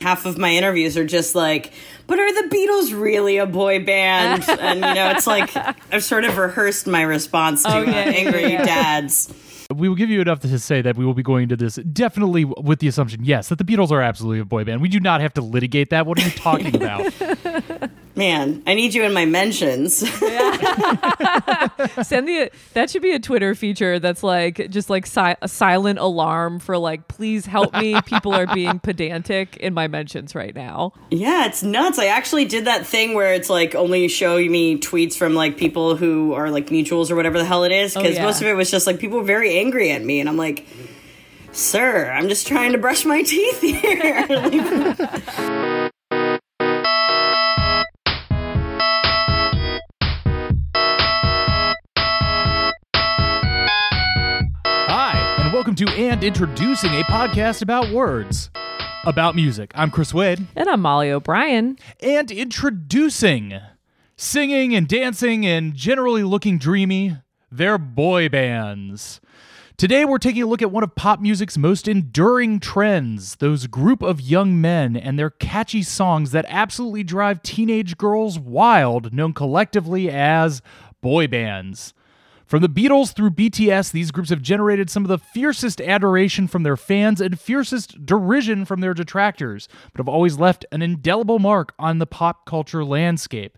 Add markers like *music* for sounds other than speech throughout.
half of my interviews are just like, but are the Beatles really a boy band? *laughs* And, you know, it's like I've sort of rehearsed my response to Oh, yeah, uh, angry yeah. dads. We will give you enough to say that we will be going into this definitely with the assumption, yes, that the Beatles are absolutely a boy band. We do not have to litigate that. What are you talking about? *laughs* Man, I need you in my mentions. *laughs* *laughs* Send the that should be a Twitter feature that's like just like si- a silent alarm for like please help me. People are being *laughs* pedantic in my mentions right now. yeah, it's nuts. I actually did that thing where it's like only show me tweets from like people who are like mutuals or whatever the hell it is. Oh, because yeah. most of it was just like people were very angry at me. And I'm like, sir, I'm just trying to brush my teeth here. Welcome to And Introducing, a podcast about words, about music. I'm Chris Wade. And I'm Molly O'Brien. And introducing, singing and dancing and generally looking dreamy, they're boy bands. Today, we're taking a look at one of pop music's most enduring trends those group of young men and their catchy songs that absolutely drive teenage girls wild, known collectively as boy bands. From the Beatles through BTS, these groups have generated some of the fiercest adoration from their fans and fiercest derision from their detractors, but have always left an indelible mark on the pop culture landscape.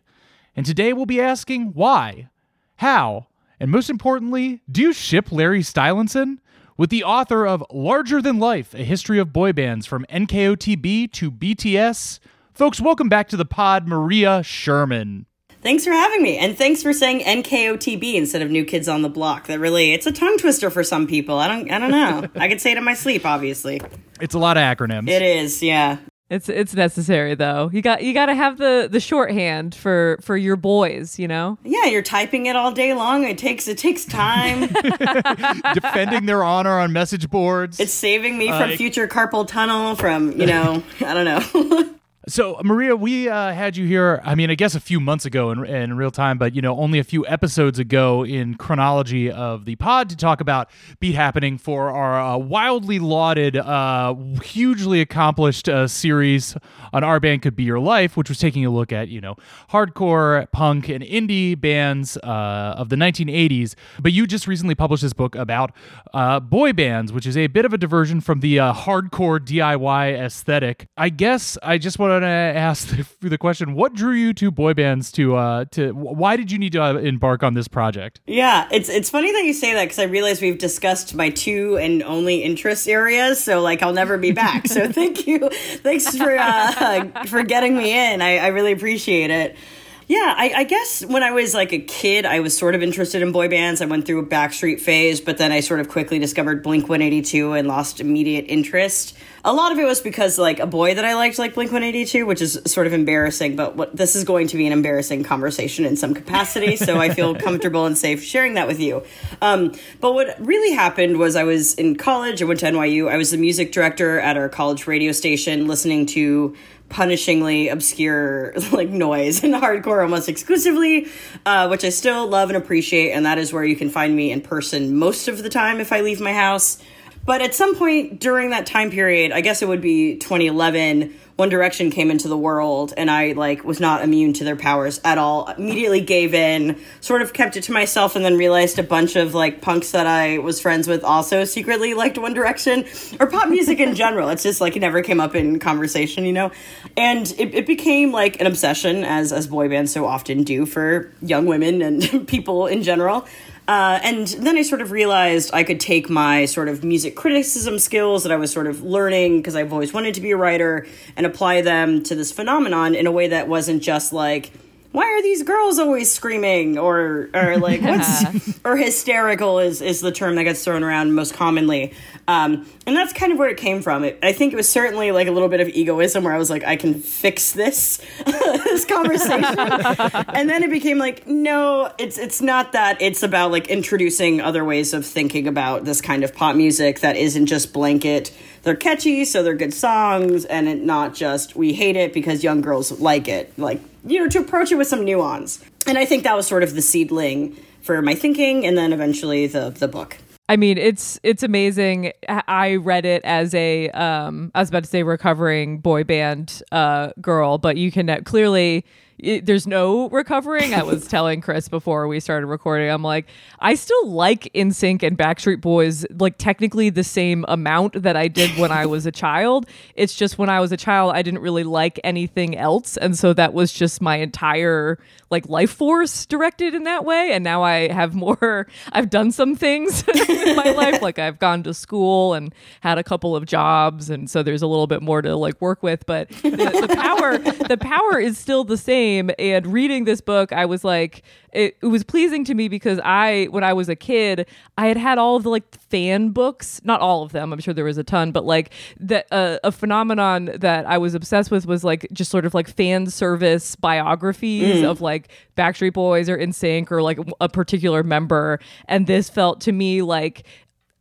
And today we'll be asking why, how, and most importantly, do you ship Larry Stylinson? With the author of Larger Than Life, A History of Boy Bands from NKOTB to BTS. Folks, welcome back to the pod, Maria Sherman. Thanks for having me, and thanks for saying NKOTB instead of New Kids on the Block. That really, it's a tongue twister for some people. I don't, I don't know. I could say it in my sleep, obviously. It's a lot of acronyms. It is, yeah. It's it's necessary though. You got you got to have the the shorthand for for your boys. You know. Yeah, you're typing it all day long. It takes, it takes time. *laughs* *laughs* defending their honor on message boards. it's saving me from Uh, future carpal tunnel. From you know, I don't know. *laughs* so, Maria, we uh, had you here. I mean, I guess a few months ago in, in real time, but you know, only a few episodes ago in chronology of the pod to talk about Beat Happening for our uh, wildly lauded, uh, hugely accomplished uh, series on Our Band Could Be Your Life, which was taking a look at you know hardcore, punk, and indie bands uh, of the 1980s. But you just recently published this book about uh, boy bands, which is a bit of a diversion from the hardcore DIY aesthetic. I guess I just wanted to ask the, the question: What drew you to boy bands? To uh, to why did you need to uh, embark on this project? yeah, it's it's funny that you say that because I realize we've discussed my two and only interest areas. So like, I'll never be back. so *laughs* thank you, thanks for uh, for getting me in. I, I really appreciate it. Yeah, I, I guess when I was like a kid, I was sort of interested in boy bands. I went through a Backstreet phase, but then I sort of quickly discovered Blink 182 and lost immediate interest. A lot of it was because like a boy that I liked like Blink 182, which is sort of embarrassing, but what this is going to be an embarrassing conversation in some capacity, *laughs* so I feel comfortable and safe sharing that with you. Um, but what really happened was I was in college, I went to NYU, I was the music director at our college radio station listening to punishingly obscure *laughs* like noise and hardcore almost exclusively uh, which i still love and appreciate and that is where you can find me in person most of the time if i leave my house but at some point during that time period i guess it would be 2011 one direction came into the world and i like was not immune to their powers at all. Immediately gave in sort of kept it to myself and then realized a bunch of like punks that i was friends with also secretly liked one direction or pop music in general. It's just like it never came up in conversation you know? And it, it became like an obsession as as boy bands so often do for young women and *laughs* people in general uh, and then I sort of realized I could take my sort of music criticism skills that I was sort of learning because I've always wanted to be a writer and apply them to this phenomenon in a way that wasn't just like, why are these girls always screaming? or or like *laughs* what's or hysterical is is the term that gets thrown around most commonly um, and that's kind of where it came from. It, i think it was certainly like a little bit of egoism where i was like i can fix this *laughs* this conversation. *laughs* And then it became like no it's it's not that. It's about like introducing other ways of thinking about this kind of pop music that isn't just blanket. They're catchy so they're good songs and it not just we hate it because young girls like it. Like you know to approach it with some nuance. And i think that was sort of the seedling for my thinking and then eventually the the book I mean, it's it's amazing. I read it as a um, I was about to say recovering boy band uh, girl, but you can uh, clearly it, there's no recovering. I was *laughs* telling Chris before we started recording, I'm like, I still like NSYNC and Backstreet Boys, like technically the same amount that I did when I was a child. It's just when I was a child, I didn't really like anything else. And so that was just my entire like life force directed in that way. And now I have more, *laughs* I've done some things *laughs* in my life. Like I've gone to school and had a couple of jobs. And so there's a little bit more to like work with. But the, the power, the power is still the same and reading this book i was like it, it, was pleasing to me because i when i was a kid i had had all of the like fan books not all of them i'm sure there was a ton but like that uh, a phenomenon that i was obsessed with was like just sort of like fan service biographies mm. of like backstreet boys or NSYNC or like a particular member and this felt to me like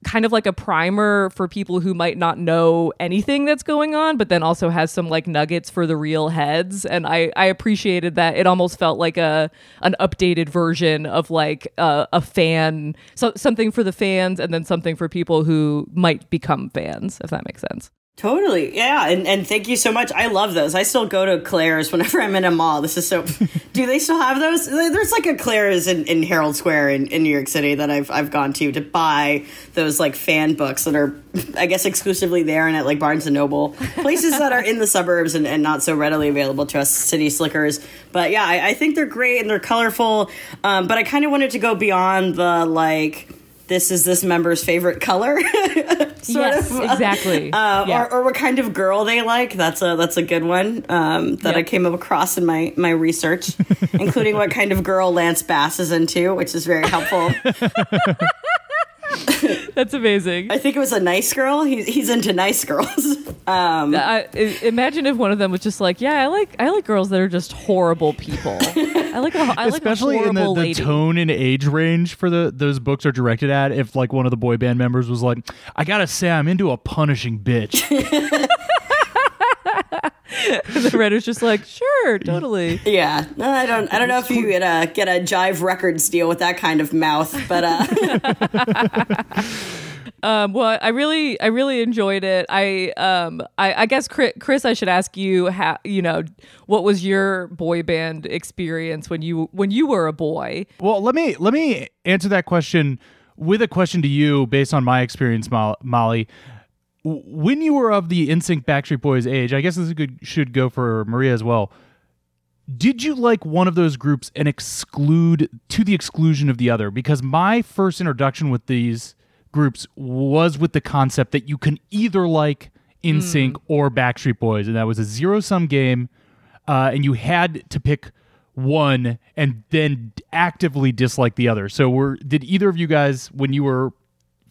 kind of like a primer for people who might not know anything that's going on, but then also has some like nuggets for the real heads. And I, I appreciated that. It almost felt like a an updated version of like a, a fan, so something for the fans, and then something for people who might become fans, if that makes sense. Totally. Yeah. And, and thank you so much. I love those. I still go to Claire's whenever I'm in a mall. This is so. *laughs* do they still have those? There's like a Claire's in, in Herald Square in, in New York City that I've, I've gone to to buy those like fan books that are, I guess, exclusively there and at like Barnes and Noble. Places that are in the suburbs and, and not so readily available to us city slickers. But yeah, I, I think they're great and they're colorful. Um, but I kind of wanted to go beyond the like this is this member's favorite color. *laughs* yes, of. exactly. Uh, yeah. or, or, what kind of girl they like. That's a that's a good one um, that yep. I came across in my my research, *laughs* including what kind of girl Lance Bass is into, which is very helpful. *laughs* *laughs* That's amazing. I think it was a nice girl. He's he's into nice girls. *laughs* Um, I, imagine if one of them was just like, yeah, I like I like girls that are just horrible people. I like a, I especially like Especially in the, the tone and age range for the those books are directed at. If like one of the boy band members was like, I gotta say, I'm into a punishing bitch. *laughs* the writer's just like, sure, totally. Yeah, I don't, I don't know if you get a get a Jive Records deal with that kind of mouth, but. uh *laughs* Um, well, I really, I really enjoyed it. I, um, I, I guess Chris, I should ask you how, you know, what was your boy band experience when you when you were a boy? Well, let me let me answer that question with a question to you based on my experience, Molly when you were of the NSYNC Backstreet Boys age, I guess this good, should go for Maria as well. Did you like one of those groups and exclude to the exclusion of the other? Because my first introduction with these groups was with the concept that you can either like NSYNC mm. or Backstreet Boys, and that was a zero sum game, uh, and you had to pick one and then actively dislike the other. So, were did either of you guys, when you were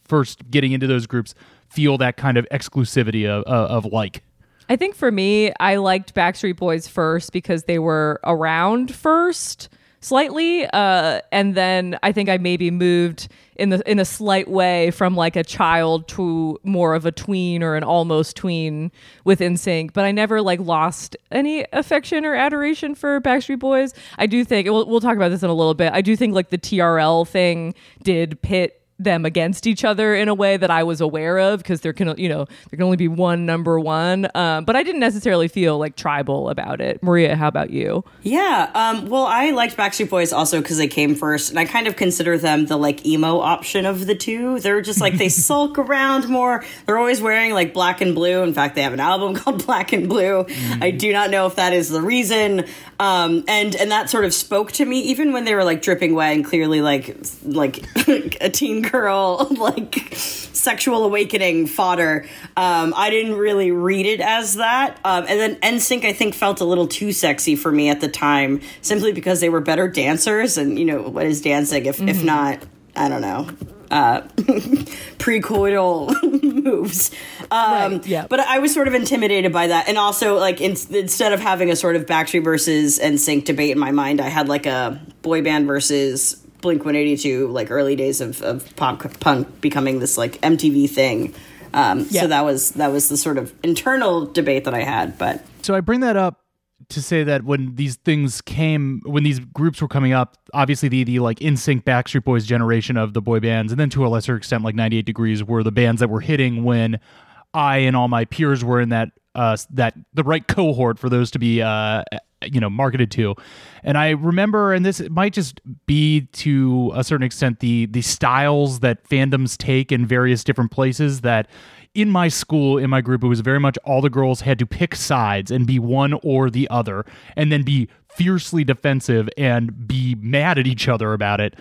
first getting into those groups, feel that kind of exclusivity of, of, of like. I think for me, I liked Backstreet Boys first because they were around first slightly uh, and then i think i maybe moved in the in a slight way from like a child to more of a tween or an almost tween with NSYNC but i never like lost any affection or adoration for backstreet boys i do think we'll, we'll talk about this in a little bit i do think like the trl thing did pit them against each other in a way that I was aware of because there can you know there can only be one number one. Um, but I didn't necessarily feel like tribal about it. Maria, how about you? Yeah, um, well, I liked Backstreet Boys also because they came first, and I kind of consider them the like emo option of the two. They're just like they *laughs* sulk around more. They're always wearing like black and blue. In fact, they have an album *laughs* called Black and Blue. Mm. I do not know if that is the reason. Um, and and that sort of spoke to me even when they were like dripping wet and clearly like like *laughs* a teen girl *laughs* like sexual awakening fodder. Um, I didn't really read it as that. Um, and then NSYNC I think felt a little too sexy for me at the time simply because they were better dancers and you know what is dancing if mm-hmm. if not I don't know uh, *laughs* pre-coital *laughs* moves. Um, right, yeah. But I was sort of intimidated by that, and also like in, instead of having a sort of Backstreet versus NSYNC debate in my mind, I had like a boy band versus Blink One Eighty Two, like early days of, of pop punk becoming this like MTV thing. Um, yeah. So that was that was the sort of internal debate that I had. But so I bring that up to say that when these things came, when these groups were coming up, obviously the the like NSYNC Backstreet Boys generation of the boy bands, and then to a lesser extent like 98 Degrees were the bands that were hitting when I and all my peers were in that uh that the right cohort for those to be uh you know marketed to and i remember and this might just be to a certain extent the the styles that fandoms take in various different places that in my school in my group it was very much all the girls had to pick sides and be one or the other and then be fiercely defensive and be mad at each other about it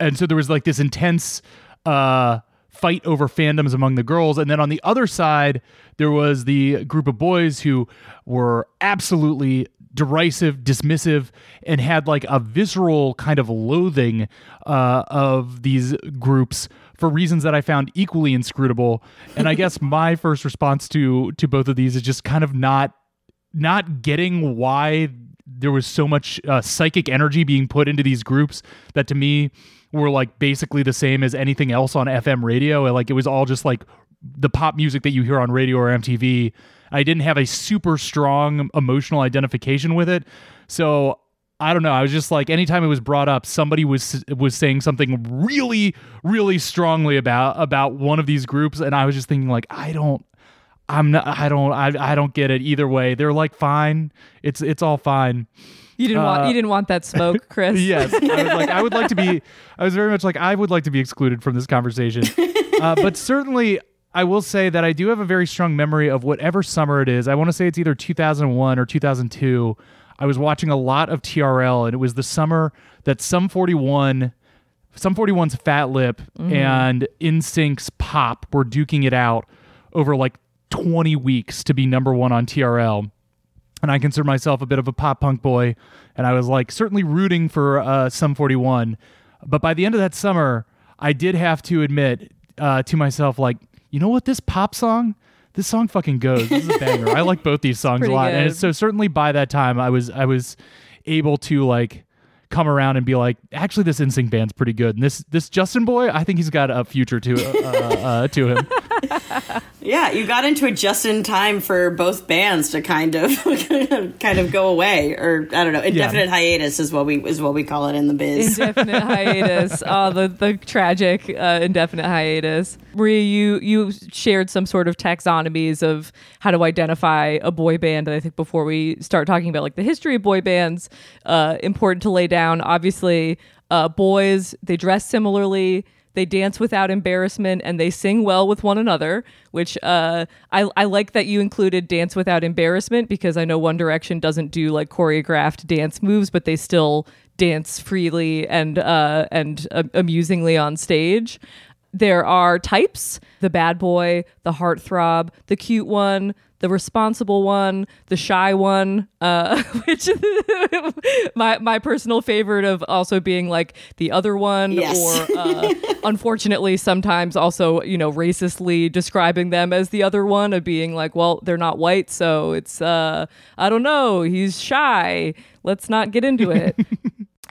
and so there was like this intense uh fight over fandoms among the girls. And then on the other side, there was the group of boys who were absolutely derisive, dismissive, and had like a visceral kind of loathing uh, of these groups for reasons that I found equally inscrutable. And I guess my first response to to both of these is just kind of not not getting why there was so much uh, psychic energy being put into these groups that to me were like basically the same as anything else on FM radio. Like it was all just like the pop music that you hear on radio or MTV. I didn't have a super strong emotional identification with it. So I don't know. I was just like anytime it was brought up, somebody was was saying something really, really strongly about about one of these groups, and I was just thinking like, I don't, I'm not, I don't, I, I don't get it either way. They're like fine. It's it's all fine. You didn't want you didn't want that smoke, *laughs* Chris. yes, I was like, I would like to be. I was very much like, I would like to be excluded from this conversation. *laughs* Uh, but certainly, I will say that I do have a very strong memory of whatever summer it is. I want to say it's either 2001 or 2002. I was watching a lot of TRL, and it was the summer that Sum 41, Sum 41's Fat Lip, and NSYNC's Pop were duking it out over like 20 weeks to be number one on TRL and I consider myself a bit of a pop punk boy, and I was like certainly rooting for uh, Sum 41. But by the end of that summer, I did have to admit uh, to myself, like, you know what, this pop song, this song fucking goes. This is a banger. I like both these *laughs* songs a lot, and good. it's, so certainly by that time, I was I was able to like come around and be like, actually, this NSYNC band's pretty good, and this this Justin boy, I think he's got a future to uh, uh, to him. *laughs* *laughs* Yeah, you got into it just in time for both bands to kind of *laughs* kind of go away, or I don't know, indefinite hiatus is what we is what we call it in the biz. indefinite *laughs* hiatus. Oh, the the tragic uh, indefinite hiatus. Maria, you you shared some sort of taxonomies of how to identify a boy band. And I think before we start talking about like the history of boy bands, uh, important to lay down. Obviously, uh, boys they dress similarly. They dance without embarrassment and they sing well with one another, which uh, I, I like that you included dance without embarrassment because I know One Direction doesn't do like choreographed dance moves, but they still dance freely and uh, and uh, amusingly on stage. There are types: the bad boy, the heartthrob, the cute one, the responsible one, the shy one, uh, *laughs* which *laughs* my my personal favorite of also being like the other one, Yes. or uh, *laughs* unfortunately sometimes also you know racistly describing them as the other one of being like, well, they're not white, so it's uh, I don't know, he's shy. Let's not get into it.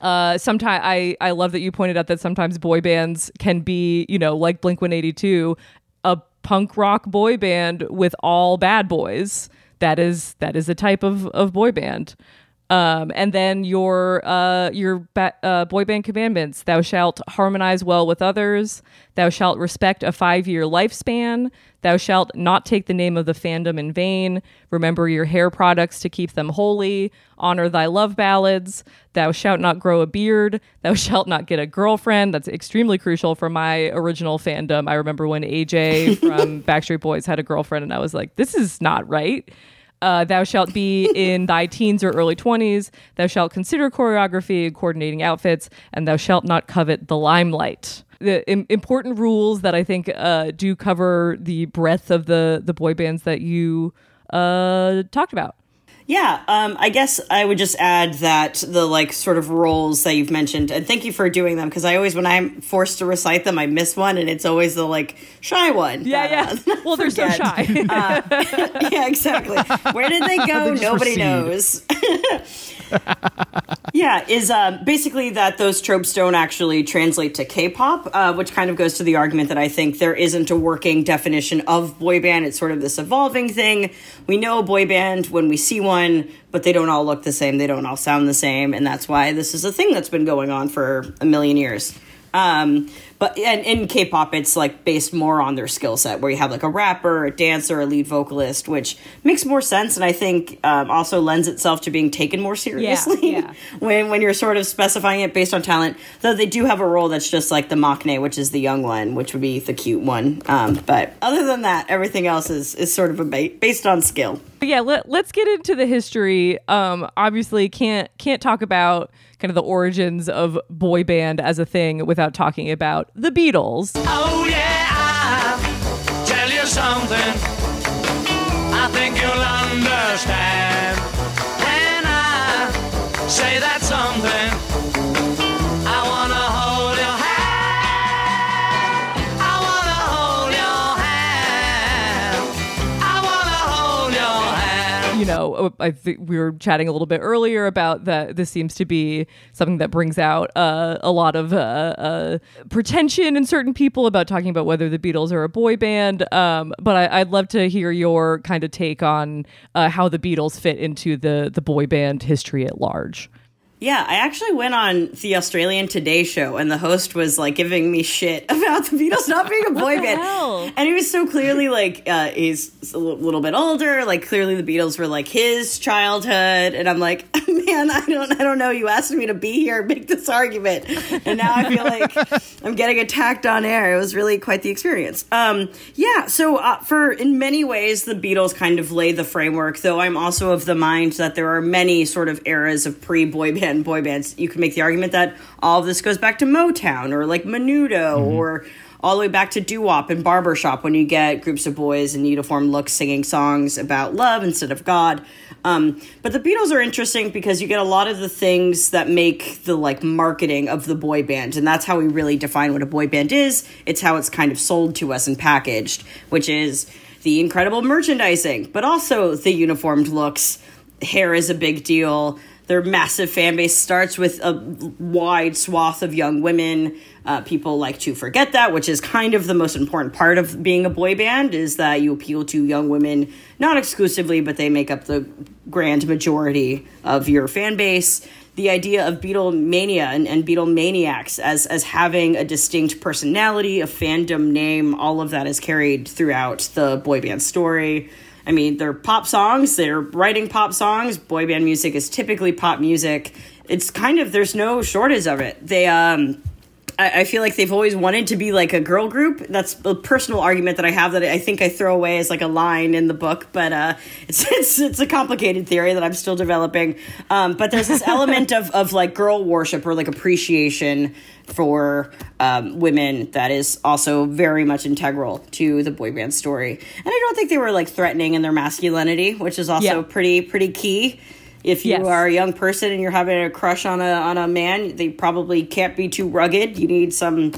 Uh, sometimes I I love that you pointed out that sometimes boy bands can be you know like Blink One Eighty Two, a punk rock boy band with all bad boys. That is that is a type of of boy band. Um, and then your uh, your ba- uh, boy band commandments: Thou shalt harmonize well with others. Thou shalt respect a five year lifespan. Thou shalt not take the name of the fandom in vain. Remember your hair products to keep them holy. Honor thy love ballads. Thou shalt not grow a beard. Thou shalt not get a girlfriend. That's extremely crucial for my original fandom. I remember when AJ *laughs* from Backstreet Boys had a girlfriend, and I was like, this is not right. Uh, thou shalt be in thy teens or early 20s. Thou shalt consider choreography and coordinating outfits, and thou shalt not covet the limelight. The im- important rules that I think uh, do cover the breadth of the the boy bands that you uh, talked about. Yeah, um, I guess I would just add that the like sort of roles that you've mentioned, and thank you for doing them because I always, when I'm forced to recite them, I miss one, and it's always the like shy one. Yeah, yeah. uh, *laughs* Well, they're so shy. *laughs* yeah, exactly. Where did *laughs* they go? just Nobody recede. knows. yeah, is uh, basically that those tropes don't actually translate to K-pop, uh, which kind of goes to the argument that I think there isn't a working definition of boy band. It's sort of this evolving thing. We know a boy band when we see one, but they don't all look the same. They don't all sound the same, and that's why this is a thing that's been going on for a million years. Um, but and in K-pop, it's like based more on their skill set, where you have like a rapper, a dancer, a lead vocalist, which makes more sense, and I think um, also lends itself to being taken more seriously Yeah, yeah. *laughs* when when you're sort of specifying it based on talent. Though they do have a role that's just like the maknae, which is the young one, which would be the cute one. Um, but other than that, everything else is is sort of a ba- based on skill. But yeah, let, let's get into the history. Um, obviously, can't can't talk about kind of the origins of boy band as a thing without talking about the Beatles. Oh yeah, I'll tell you something. I think you'll understand when I say that something. You know, I think we were chatting a little bit earlier about that. This seems to be something that brings out uh, a lot of uh, uh, pretension in certain people about talking about whether the Beatles are a boy band. Um, but I, I'd love to hear your kind of take on uh, how the Beatles fit into the the boy band history at large. Yeah, I actually went on the Australian Today show, and the host was like giving me shit *laughs* about the Beatles not being a boy band, hell? and he was so clearly like uh, he's a little bit older. Like clearly, the Beatles were like his childhood, and I'm like, *laughs* man, I don't, I don't know. You asked me to be here, and make this argument, and now I feel like *laughs* I'm getting attacked on air. It was really quite the experience. Um, yeah, so uh, for in many ways, the Beatles kind of lay the framework. Though I'm also of the mind that there are many sort of eras of pre boy band boy bands. You can make the argument that all of this goes back to Motown or like Menudo or all the way back to doo wop and barbershop when you get groups of boys in uniform looks singing songs about love instead of God. Um, but the Beatles are interesting because you get a lot of the things that make the like marketing of the boy band, and that's how we really define what a boy band is. It's how it's kind of sold to us and packaged, which is the incredible merchandising, but also the uniformed looks. Hair is a big deal. Their massive fan base starts with a wide swath of young women. Uh, people like to forget that, which is kind of the most important part of being a boy band, is that you appeal to young women, not exclusively, but they make up the grand majority of your fan base. The idea of Beatlemania and, and Beatlemaniacs as as having a distinct personality, a fandom name, all of that is carried throughout the boy band story. I mean, they're pop songs, they're writing pop songs. Boy band music is typically pop music. It's kind of, there's no shortage of it. They, um, I, I feel like they've always wanted to be like a girl group. That's a personal argument that I have that I think I throw away as like a line in the book, but uh, *laughs* it's it's it's a complicated theory that I'm still developing. Um, but there's this element of of like girl worship or like appreciation for um, women that is also very much integral to the boy band story. And I don't think they were like threatening in their masculinity, which is also Yeah. pretty pretty key. If you Yes. are a young person and you're having a crush on a on a man, they probably can't be too rugged. You need some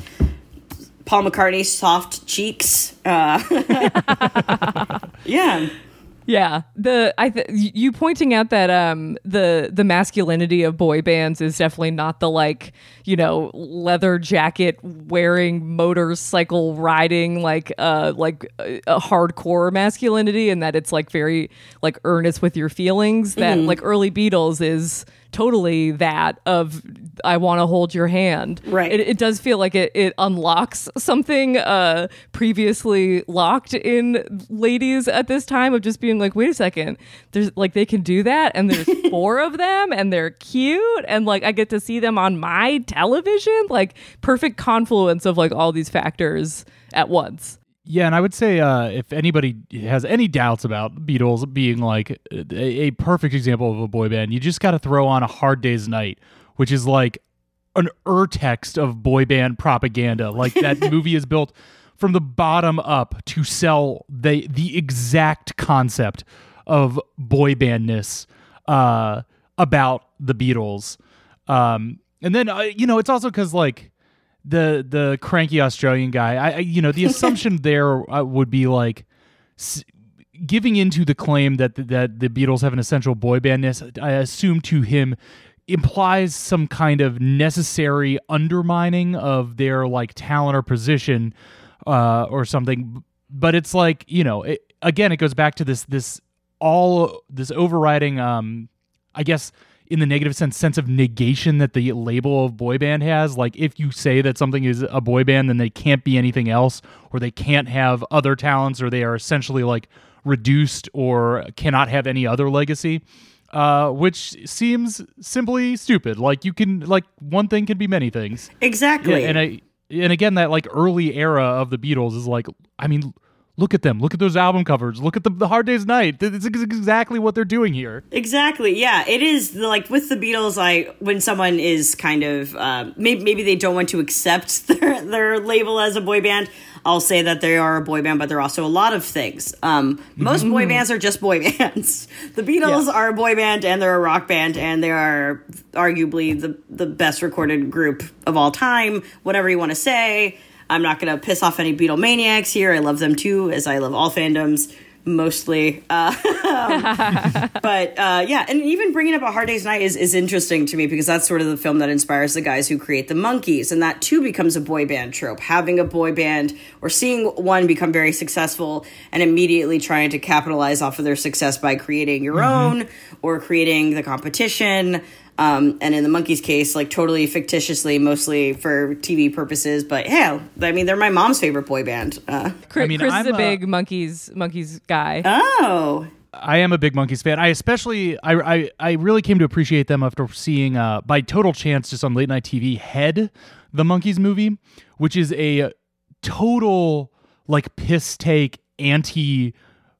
Paul McCartney soft cheeks. Uh, *laughs* *laughs* yeah, Yeah, the I th- you pointing out that um the the masculinity of boy bands is definitely not the like you know leather jacket wearing motorcycle riding like uh like a, a hardcore masculinity and that it's like very like earnest with your feelings that like early Beatles is totally that of I want to hold your hand. Right. It, it does feel like it, it unlocks something uh previously locked in ladies at this time of just being like, wait a second, there's like they can do that and there's *laughs* four of them and they're cute and like I get to see them on my television. Like perfect confluence of like all these factors at once. Yeah, and I would say uh, if anybody has any doubts about Beatles being like a, a perfect example of a boy band, you just got to throw on a Hard Day's Night, which is like an urtext of boy band propaganda. Like *laughs* that movie is built from the bottom up to sell the the exact concept of boy bandness uh, about the Beatles. Um, and then uh, you know it's also because like the the cranky Australian guy. I, I you know the assumption *laughs* there uh, would be like s- giving into the claim that that the Beatles have an essential boy bandness, I assume to him implies some kind of necessary undermining of their like talent or position uh, or something. But it's like you know, it, again, it goes back to this this all this overriding, um, I guess. In the negative sense, sense of negation that the label of boy band has. Like, if you say that something is a boy band, then they can't be anything else, or they can't have other talents, or they are essentially like reduced or cannot have any other legacy uh, which seems simply stupid like you can like one thing can be many things Exactly. yeah, and I and again that like early era of the Beatles is like I mean look at them look at those album covers look at the, the Hard Day's Night it's exactly what they're doing here Exactly. Yeah, it is like with the Beatles. I when someone is kind of uh, maybe maybe they don't want to accept *laughs* their their label as a boy band. I'll say that they are a boy band, but they're also a lot of things. Um, most boy bands are just boy *laughs* bands. The Beatles Yeah. are a boy band and they're a rock band, and they are arguably the the best recorded group of all time. Whatever you want to say. I'm not going to piss off any Beatlemaniacs here. I love them too, as I love all fandoms mostly. Uh, *laughs* but uh, yeah, and even bringing up a Hard Day's Night is, is interesting to me because that's sort of the film that inspires the guys who create the Monkees, and that too becomes a boy band trope. Having a boy band or seeing one become very successful and immediately trying to capitalize off of their success by creating your own or creating the competition. Um, and in the Monkees case, like totally fictitiously, mostly for TV purposes. But yeah, I mean, they're my mom's favorite boy band. Uh, Chris, I mean, Chris I'm is a a- big Monkees Monkees guy. oh, I am a big Monkees fan. I especially I I, I really came to appreciate them after seeing uh, by total chance just on late night TV Head, the Monkees movie, which is a total like piss take anti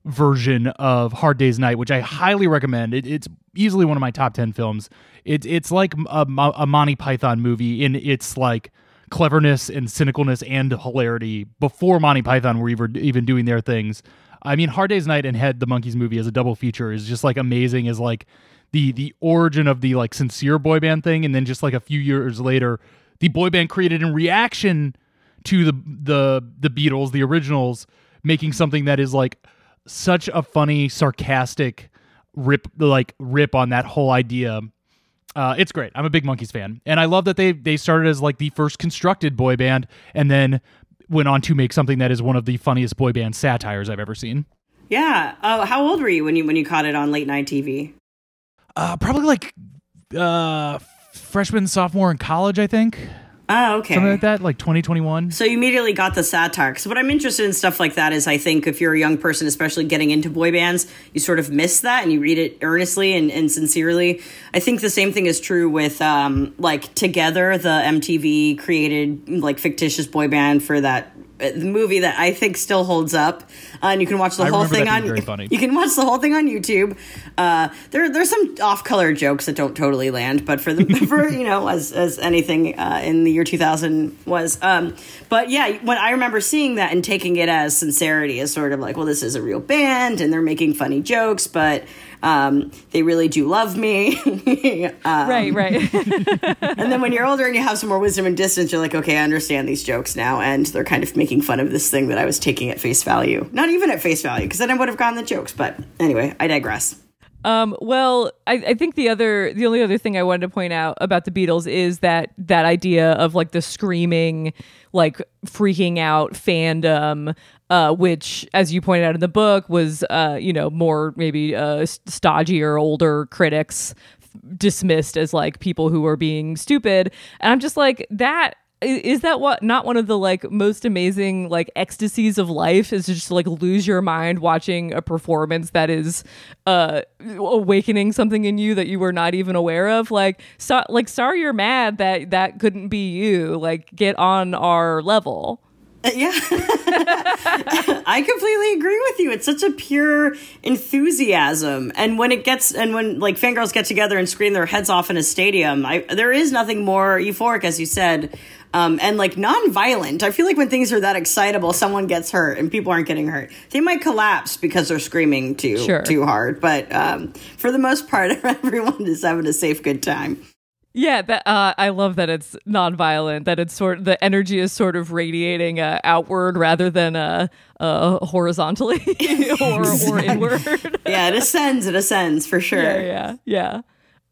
version of Hard Day's Night, which I highly recommend. It, it's easily one of my top ten films. It, it's like a, a Monty Python movie in its like cleverness and cynicalness and hilarity before Monty Python were even even doing their things. I mean, Hard Day's Night and Head, the Monkees movie, as a double feature is just like amazing. As like the the origin of the like sincere boy band thing, and then just like a few years later, the boy band created in reaction to the the the Beatles, the originals, making something that is like such a funny, sarcastic rip like rip on that whole idea. Uh, it's great. I'm a big Monkees fan, and I love that they they started as like the first constructed boy band, and then went on to make something that is one of the funniest boy band satires I've ever seen. yeah. Oh, how old were you when you when you caught it on late night TV? Uh, probably like uh, freshman, sophomore in college, I think, Oh, okay. something like that, like 2021. So you immediately got the satire. Because what I'm interested in stuff like that is, I think if you're a young person, especially getting into boy bands, you sort of miss that and you read it earnestly and, and sincerely. I think the same thing is true with um, like Together, the MTV created like fictitious boy band for that movie that I think still holds up. Uh, and you can watch the I whole thing on. being very funny. You can watch the whole thing on YouTube. Uh, there, there's some off-color jokes that don't totally land, but for the *laughs* for you know, as as anything uh, in the year 2000 was. Um, but yeah, when I remember seeing that and taking it as sincerity, as sort of like, well, this is a real band and they're making funny jokes, but um, they really do love me. uh, *laughs* right, right. *laughs* and then when you're older and you have some more wisdom and distance, you're like, okay, I understand these jokes now, and they're kind of making fun of this thing that I was taking at face value. Not even at face value, because then I would have gotten the jokes. But anyway, I digress. Um, well, I, I think the other, the only other thing I wanted to point out about the Beatles is that that idea of like the screaming, like freaking out fandom, uh, which, as you pointed out in the book, was, uh, you know, more maybe uh, stodgier, older critics dismissed as like people who were being stupid, and I'm just like that is that what not one of the like most amazing like ecstasies of life is to just like lose your mind watching a performance that is uh awakening something in you that you were not even aware of? Like so like sorry you're mad that that couldn't be you. Like get on our level. Uh, Yeah. *laughs* *laughs* I completely agree with you. It's such a pure enthusiasm. And when it gets, and when like fangirls get together and scream their heads off in a stadium, I, there is nothing more euphoric, as you said, um, and like non-violent. I feel like when things are that excitable, someone gets hurt and people aren't getting hurt. They might collapse because they're screaming too, Sure. too hard. But um, for the most part, *laughs* everyone is having a safe, good time. Yeah, that uh, I love that it's nonviolent. That it's sort the energy is sort of radiating uh, outward rather than uh, uh, horizontally *laughs* or or inward. *laughs* Yeah, it ascends. It ascends for sure. yeah, yeah, yeah.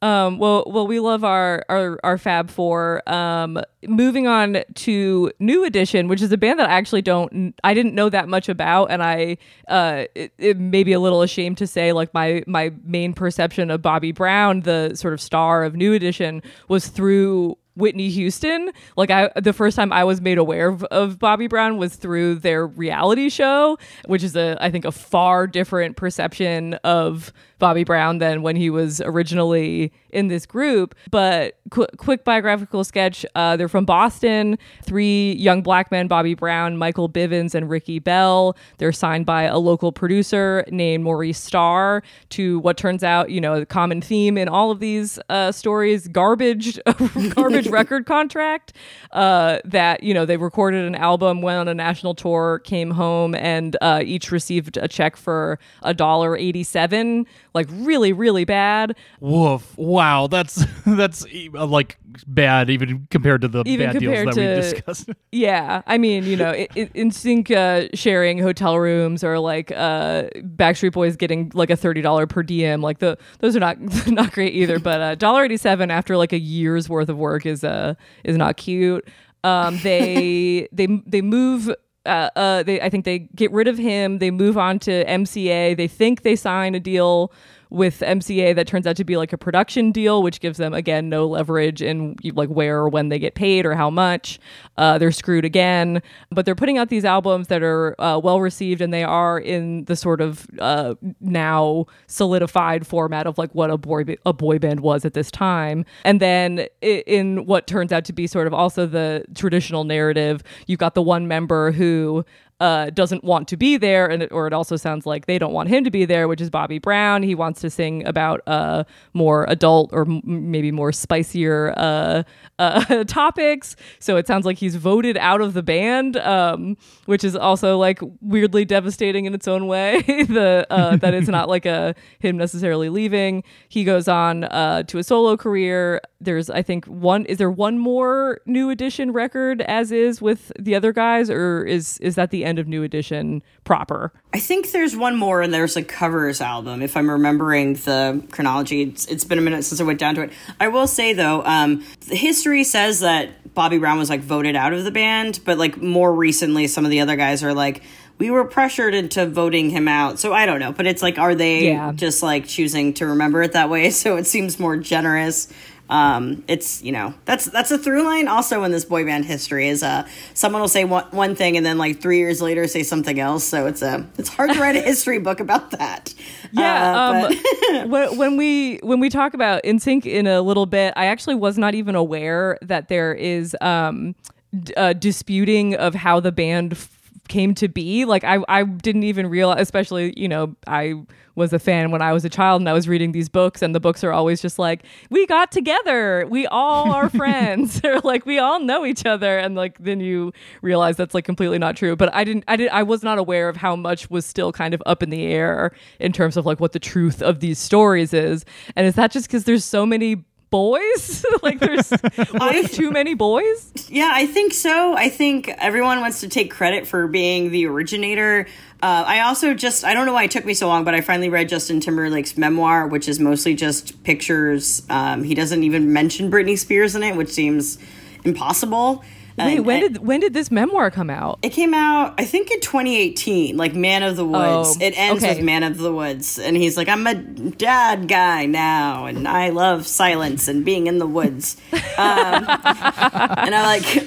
Um, well, well, we love our our, our Fab Four. Um, moving on to New Edition, which is a band that I actually don't, I didn't know that much about, and I, uh, it, it may be a little ashamed to say, like my my main perception of Bobby Brown, the sort of star of New Edition, was through Whitney Houston. Like I the first time I was made aware of, of Bobby Brown was through their reality show, which is a I think a far different perception of Bobby Brown than when he was originally in this group. But qu- quick biographical sketch, uh, they're from Boston, three young black men, Bobby Brown, Michael Bivins, and Ricky Bell. They're signed by a local producer named Maurice Starr to what turns out, you know, the common theme in all of these uh, stories, garbage, *laughs* garbage *laughs* record contract uh, that, you know, they recorded an album, went on a national tour, came home, and uh, each received a check for a dollar 87 like really really bad. Woof! Wow, that's *laughs* that's like bad even compared to the Even bad deals that we to- discussed. *laughs* Yeah, I mean, you know, NSYNC uh, sharing hotel rooms or like uh, Backstreet Boys getting like a thirty dollar per diem, like the those are not *laughs* not great either. But uh, dollar eighty seven after like a year's worth of work is uh is not cute. Um, they *laughs* they they move. Uh, uh, they I think they get rid of him. They move on to MCA. They think they sign a deal with MCA that turns out to be like a production deal, which gives them again no leverage in like where or when they get paid or how much. Uh, they're screwed again, but they're putting out these albums that are uh, well received and they are in the sort of uh, now solidified format of like what a boy a boy band was at this time. And then in what turns out to be sort of also the traditional narrative, you've got the one member who uh, doesn't want to be there, and it, or it also sounds like they don't want him to be there, which is Bobby Brown. He wants to sing about uh, more adult or m- maybe more spicier uh, uh, *laughs* topics. So it sounds like he's voted out of the band, um, which is also like weirdly devastating in its own way. *laughs* the uh, that it's not like a him necessarily leaving. He goes on uh, to a solo career. There's I think one. Is there one more new edition record as is with the other guys, or is is that the end of new edition proper? I think there's one more, and there's a covers album. If I'm remembering the chronology, it's, it's been a minute since I went down to it. I will say though, um, the history says that Bobby Brown was like voted out of the band, but like more recently, some of the other guys are like, we were pressured into voting him out. So I don't know, but it's like, are they Yeah. just like choosing to remember it that way? *laughs* So it seems more generous. Um, it's you know that's that's a through line also in this boy band history is uh someone will say one, one thing and then like three years later say something else so it's a it's hard to write a *laughs* history book about that Yeah, Uh, um, *laughs* when, we when we talk about NSYNC in a little bit, I actually was not even aware that there is um, d- uh, disputing of how the band f- came to be. Like I I didn't even realize, especially you know I was a fan when I was a child and I was reading these books and the books are always just like we got together. We all are *laughs* friends. *laughs* Or like we all know each other. And like then you realize that's like completely not true. But I didn't I did I was not aware of how much was still kind of up in the air in terms of like what the truth of these stories is. And is that just because there's so many boys? *laughs* Like there's I, too many boys? Yeah, I think so. I think everyone wants to take credit for being the originator. Uh, I also just, I don't know why it took me so long, but I finally read Justin Timberlake's memoir, which is mostly just pictures. Um, he doesn't even mention Britney Spears in it, which seems impossible. wait And- when did when did this memoir come out It came out, I think, in 2018, like Man of the Woods. Oh, it ends okay. with Man of the Woods, and he's like, "I'm a dad guy now, and I love silence and being in the woods." *laughs* Um, and I like,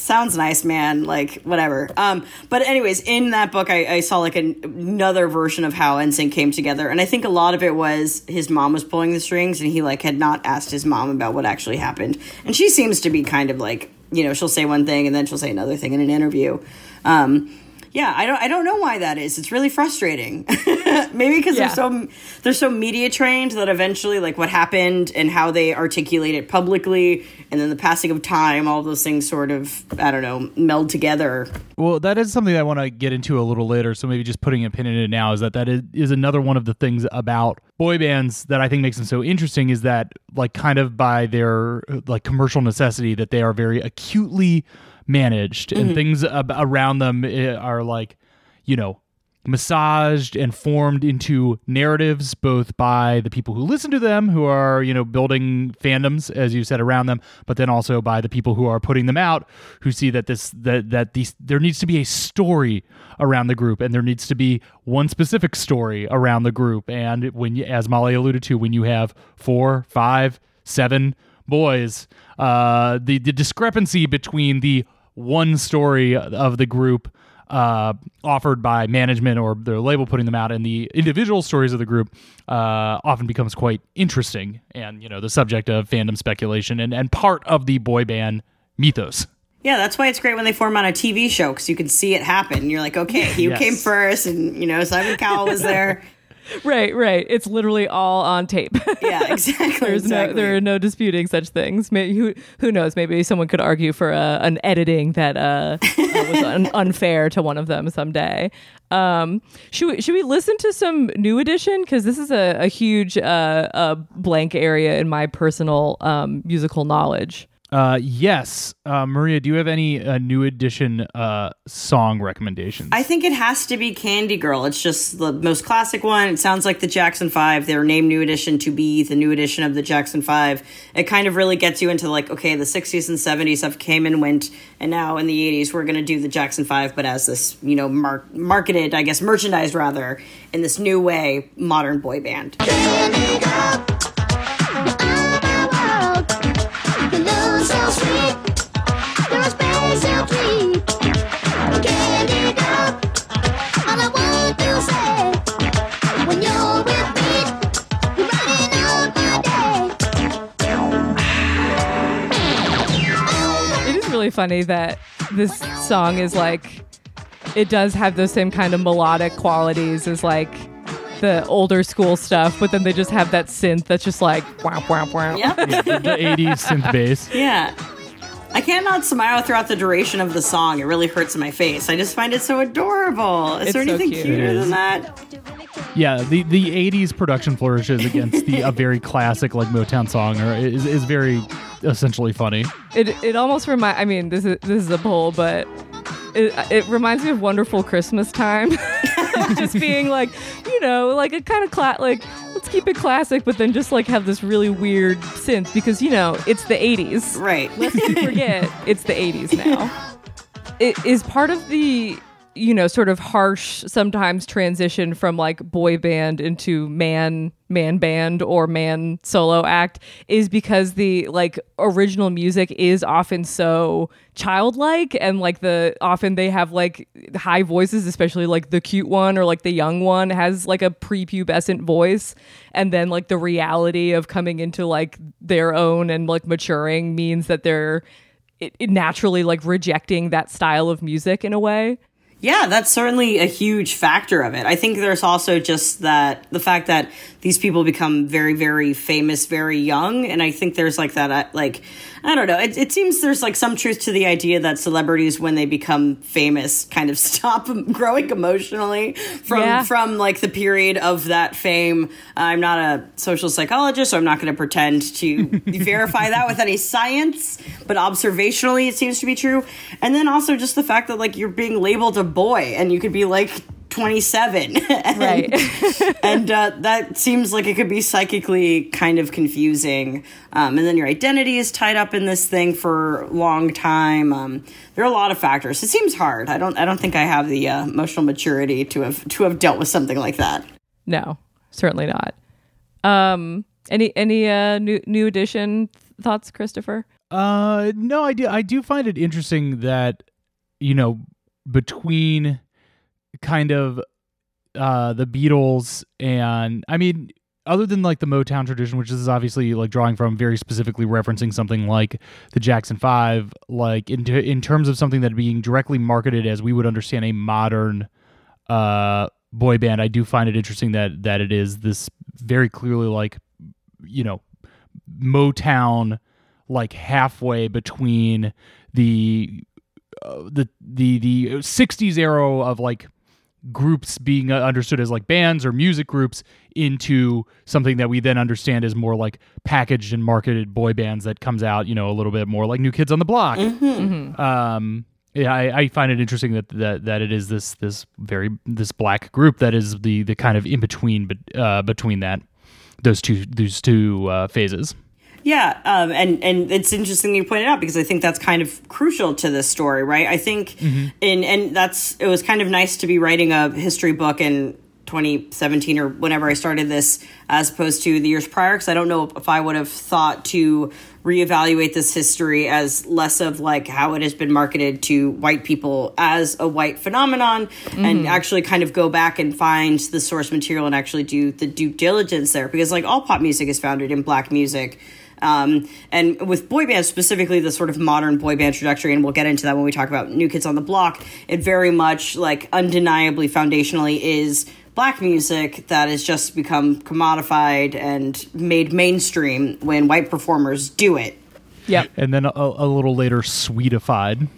sounds nice, man. Like whatever. Um, but anyways, in that book, I, I saw like an, another version of how NSYNC came together, and I think a lot of it was his mom was pulling the strings, and he like had not asked his mom about what actually happened, and she seems to be kind of like, you know, she'll say one thing and then she'll say another thing in an interview. Um, Yeah, I don't I don't know why that is. It's really frustrating. *laughs* Maybe because Yeah. they're so they're so media trained that eventually like what happened and how they articulate it publicly and then the passing of time, all of those things sort of I don't know, meld together. Well, that is something I want to get into a little later. So maybe just putting a pin in it now is that that is, is another one of the things about boy bands that I think makes them so interesting is that like kind of by their like commercial necessity that they are very acutely managed and things ab- around them eh, are like you know massaged and formed into narratives both by the people who listen to them who are you know building fandoms as you said around them but then also by the people who are putting them out who see that this that that these there needs to be a story around the group and there needs to be one specific story around the group. And when you as molly alluded to when you have four five seven boys uh the the discrepancy between the one story of the group uh, offered by management or their label putting them out, and the individual stories of the group uh, often becomes quite interesting and you know the subject of fandom speculation and, and part of the boy band mythos. Yeah, that's why it's great when they form on a TV show because you can see it happen. You're like, okay, *laughs* you Yes. came first, and you know Simon Cowell was there. *laughs* Right, right. It's literally all on tape. Yeah, *laughs* exactly. There's exactly. no, there are no disputing such things. Maybe, who, who knows? Maybe someone could argue for uh, an editing that uh, uh, was un- *laughs* unfair to one of them someday. Um, should we, should we listen to some new edition? Because this is a, a huge uh, uh, blank area in my personal um, musical knowledge. Uh, yes, uh, Maria, do you have any uh, new edition uh, song recommendations? I think it has to be Candy Girl. It's just the most classic one. It sounds like the Jackson Five. They were named New Edition to be the new edition of the Jackson Five. It kind of really gets you into like, okay, the 60s and 70s have came and went, and now in the 80s we're going to do the Jackson Five, but as this, you know, mar- marketed, I guess, merchandised rather, in this new way, modern boy band. Really funny that this song is like it does have those same kind of melodic qualities as like the older school stuff, but then they just have that synth that's just like wow wow wow. Yeah. yeah, the, the 80s synth bass. Yeah. I cannot smile throughout the duration of the song. It really hurts in my face. I just find it so adorable. Is It's there so anything cute. cuter than that? Yeah, the, the 80s production flourishes against the a very classic like Motown song or is, is very essentially funny. It it almost remind. I mean, this is this is a poll, but it it reminds me of Wonderful Christmas Time. *laughs* just being like, you know, like a kind of cla- like let's keep it classic, but then just like have this really weird synth because you know it's the '80s. Right. *laughs* Lest we forget, it's the 80s now. *laughs* It is part of the, you know, sort of harsh sometimes transition from like boy band into man man band or man solo act is because the like original music is often so childlike and like the often they have like high voices especially like the cute one or like the young one has like a prepubescent voice and then like the reality of coming into like their own and like maturing means that they're it, it naturally like rejecting that style of music in a way Yeah, that's certainly a huge factor of it. I think there's also just that the fact that these people become very, very famous very young. And I think there's like that, uh, like, I don't know. It, it seems there's like some truth to the idea that celebrities, when they become famous, kind of *laughs* stop growing emotionally from, Yeah. from like the period of that fame. I'm not a social psychologist, so I'm not going to pretend to *laughs* verify that with any science, but observationally, it seems to be true. And then also just the fact that like you're being labeled a boy and you could be like 27 *laughs* and, Right. *laughs* and uh, that seems like it could be psychically kind of confusing. Um, and then your identity is tied up in this thing for a long time. Um, there are a lot of factors. It seems hard. I don't i don't think i have the uh, emotional maturity to have to have dealt with something like that. No certainly not. Um any any uh new new edition thoughts christopher? Uh, no, I do. I do find it interesting that you know between kind of uh the Beatles and I mean other than like the Motown tradition, which is obviously like drawing from very specifically referencing something like the Jackson Five, like in in terms of something that being directly marketed as we would understand a modern uh, boy band, I do find it interesting that that it is this very clearly like you know Motown, like halfway between the uh, the the the 60s era of like groups being uh, understood as like bands or music groups into something that we then understand as more like packaged and marketed boy bands that comes out you know a little bit more like new kids on the block. Um yeah I, I find it interesting that, that that it is this this very this black group that is the the kind of in between but uh between that those two those two uh, phases Yeah, um, and and it's interesting you pointed out because I think that's kind of crucial to this story, right? I think, in and that's it was kind of nice to be writing a history book in 2017 or whenever I started this, as opposed to the years prior, because I don't know if I would have thought to reevaluate this history as less of like how it has been marketed to white people as a white phenomenon and actually kind of go back and find the source material and actually do the due diligence there. Because like all pop music is founded in black music um, and with boy bands specifically the sort of modern boy band trajectory and we'll get into that when we talk about new kids on the block it very much like undeniably foundationally is black music that has just become commodified and made mainstream when white performers do it Yep. and then a, a little later sweetified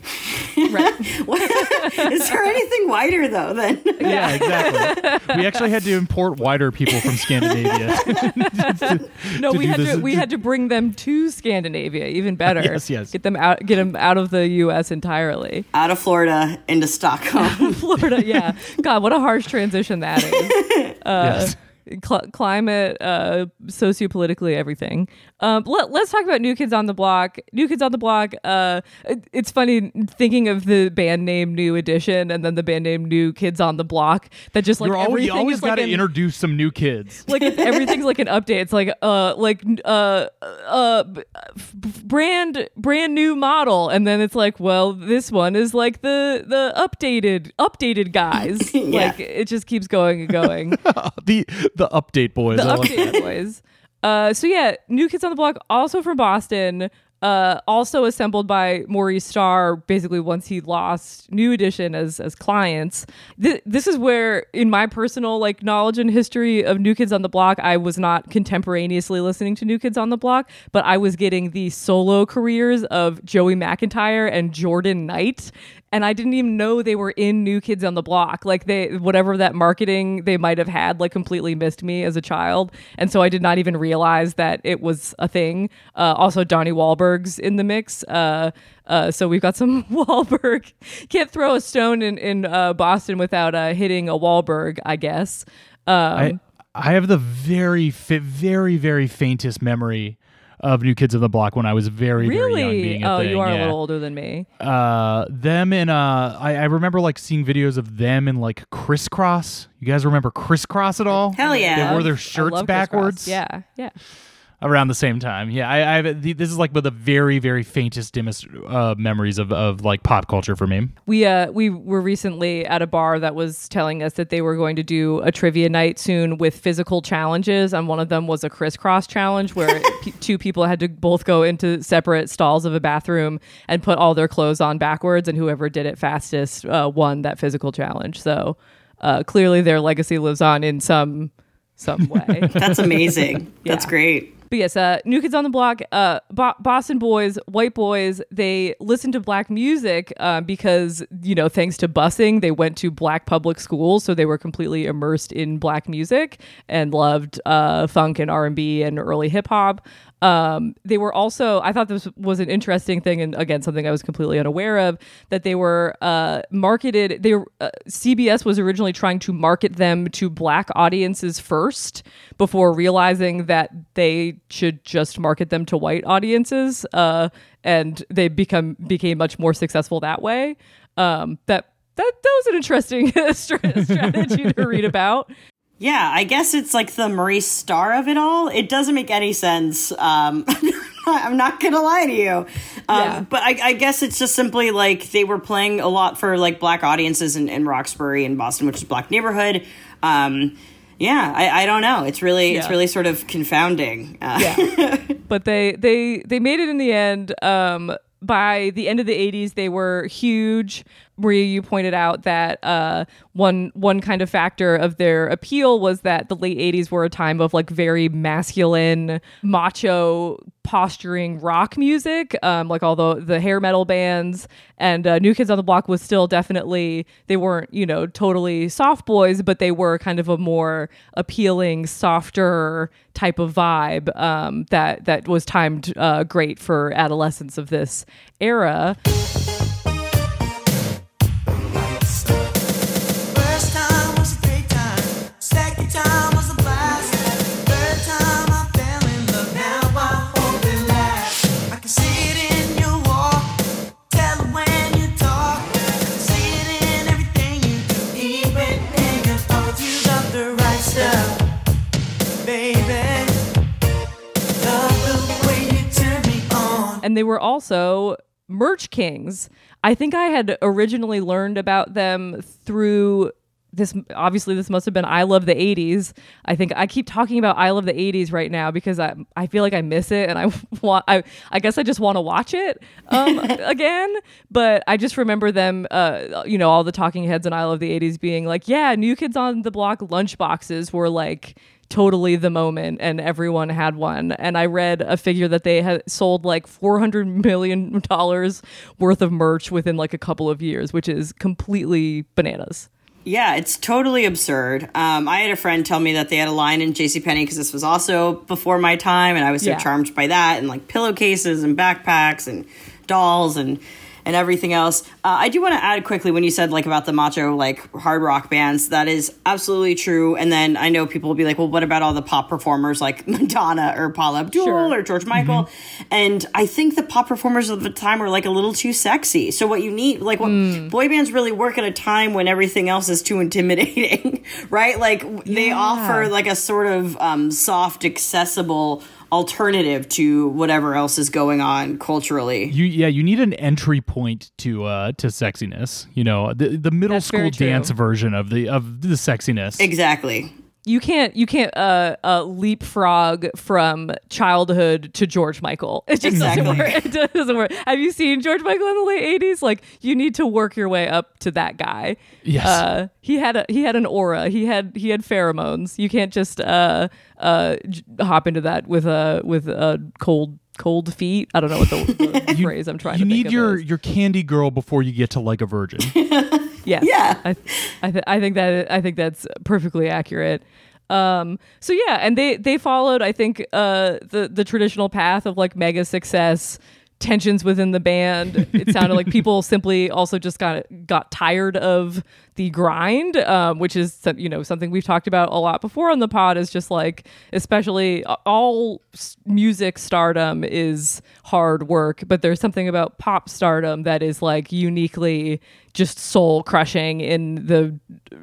Right. *laughs* is there anything whiter though Then. *laughs* yeah exactly we actually had to import whiter people from scandinavia *laughs* No, to we had this- to we had to bring them to Scandinavia, even better. Yes, yes. Get them out get them out of the US entirely. out of florida into stockholm Florida, yeah. God, what a harsh transition that is. Uh, yes Cl- climate, uh, sociopolitically, everything. Um, let, us talk about New Kids on the Block. New Kids on the Block. Uh, it- it's funny thinking of the band name New Edition and then the band name New Kids on the Block. That just like You're always, you always got to an- introduce some new kids *laughs* like if everything's like an update it's like uh like uh uh b- f- brand brand new model and then it's like well this one is like the the updated updated guys *laughs* Yeah. like it just keeps going and going *laughs* the the update boys the I like updated boys uh so yeah new kids on the block also from boston uh, also assembled by Maurice Starr, basically once he lost New Edition as as clients. Th- this is where, in my personal like knowledge and history of New Kids on the Block, I was not contemporaneously listening to New Kids on the Block, but I was getting the solo careers of Joey McIntyre and Jordan Knight. And I didn't even know they were in New Kids on the Block. Like they, whatever that marketing they might have had, like completely missed me as a child, and so I did not even realize that it was a thing. Uh, also, Donnie Wahlberg's in the mix. Uh, uh, so we've got some *laughs* Wahlberg. Can't throw a stone in in uh, Boston without uh, hitting a Wahlberg, I guess. Um, I I have the very very very faintest memory of New Kids on the Block when I was very very young really? Oh, thing. you are a little older than me. uh them in uh I, I remember like seeing videos of them in like crisscross. You guys remember crisscross at all? Hell yeah. They wore their I shirts love crisscross. backwards. Yeah, yeah. Around the same time. Yeah, I, I have the, this is like one of the very very faintest dimmest uh, memories of of like pop culture for me. We uh we were recently at a bar that was telling us that they were going to do a trivia night soon with physical challenges, and one of them was a crisscross challenge where *laughs* p- two people had to both go into separate stalls of a bathroom and put all their clothes on backwards, and whoever did it fastest uh, won that physical challenge. So uh, clearly, their legacy lives on in some some way. *laughs* That's amazing. *laughs* That's great. But yes, uh, New Kids on the Block, uh, Bo- Boston boys, white boys, they listen to black music uh, because, you know, thanks to busing, they went to black public schools. So they were completely immersed in black music and loved uh, funk and R&B and early hip hop. Um, they were also, I thought this was an interesting thing, and again, something I was completely unaware of, that they were uh, marketed. They were, uh, CBS was originally trying to market them to black audiences first before realizing that they should just market them to white audiences, uh, and they become became much more successful that way. Um, that that that was an interesting *laughs* strategy to read about. Yeah, I guess it's like the Maurice Starr of it all. It doesn't make any sense. Um, *laughs* I'm not gonna lie to you, um, Yeah. but I, I guess it's just simply like they were playing a lot for like black audiences in, in Roxbury and Boston, which is a black neighborhood. Um, Yeah, I, I don't know. It's really it's really sort of confounding. Uh, Yeah. *laughs* but they they they made it in the end. Um, by the end of the 80s, they were huge. Maria, you pointed out that uh, one one kind of factor of their appeal was that the late 80s were a time of like very masculine, macho posturing rock music, um, like all the, the hair metal bands. And uh, New Kids on the Block was still definitely, they weren't, you know, totally soft boys, but they were kind of a more appealing, softer type of vibe um, that, that was timed uh, great for adolescents of this era. And they were also merch kings. I think I had originally learned about them through this obviously this must have been I love the 80s. I think I keep talking about I love the 80s right now because I I feel like I miss it and I *laughs* want I I guess I just want to watch it um *laughs* again, but I just remember them uh you know all the talking heads in I love the 80s being like, yeah, new kids on the block lunchboxes were like totally the moment and everyone had one. And i read a figure that they had sold like 400 million dollars worth of merch within like a couple of years which is completely bananas Yeah, it's totally absurd. Um, I had a friend tell me that they had a line in JCPenney because this was also before my time, and I was so Yeah. charmed by that, and like pillowcases and backpacks and dolls and and everything else. Uh, I do want to add quickly when you said like about the macho like hard rock bands, that is absolutely true. And then I know people will be like, well, what about all the pop performers like *laughs* Madonna or Paula Abdul Sure. or George Michael? And I think the pop performers of the time were like a little too sexy. So what you need, like what boy bands really work at a time when everything else is too intimidating, *laughs* right? Like they offer like a sort of um, soft, accessible alternative to whatever else is going on culturally. You yeah, you need an entry point to uh to sexiness. You know, the the middle That's school dance version of the of the sexiness. Exactly. You can't you can't uh, uh leapfrog from childhood to george michael it just Exactly. doesn't work it doesn't work have you seen george michael in the late 80s like you need to work your way up to that guy Yes. uh he had a he had an aura he had he had pheromones you can't just uh uh j- hop into that with a with a cold cold feet i don't know what the, the *laughs* phrase i'm trying you to need your is. your candy girl before you get to like a virgin. *laughs* Yes. Yeah. I, I, th- I think that I think that's perfectly accurate. Um, so yeah, and they they followed I think uh, the the traditional path of like mega success, tensions within the band. It sounded like people *laughs* simply also just got got tired of the grind, um, which is you know something we've talked about a lot before on the pod. Is just like especially all music stardom is hard work, but there's something about pop stardom that is like uniquely just soul crushing in the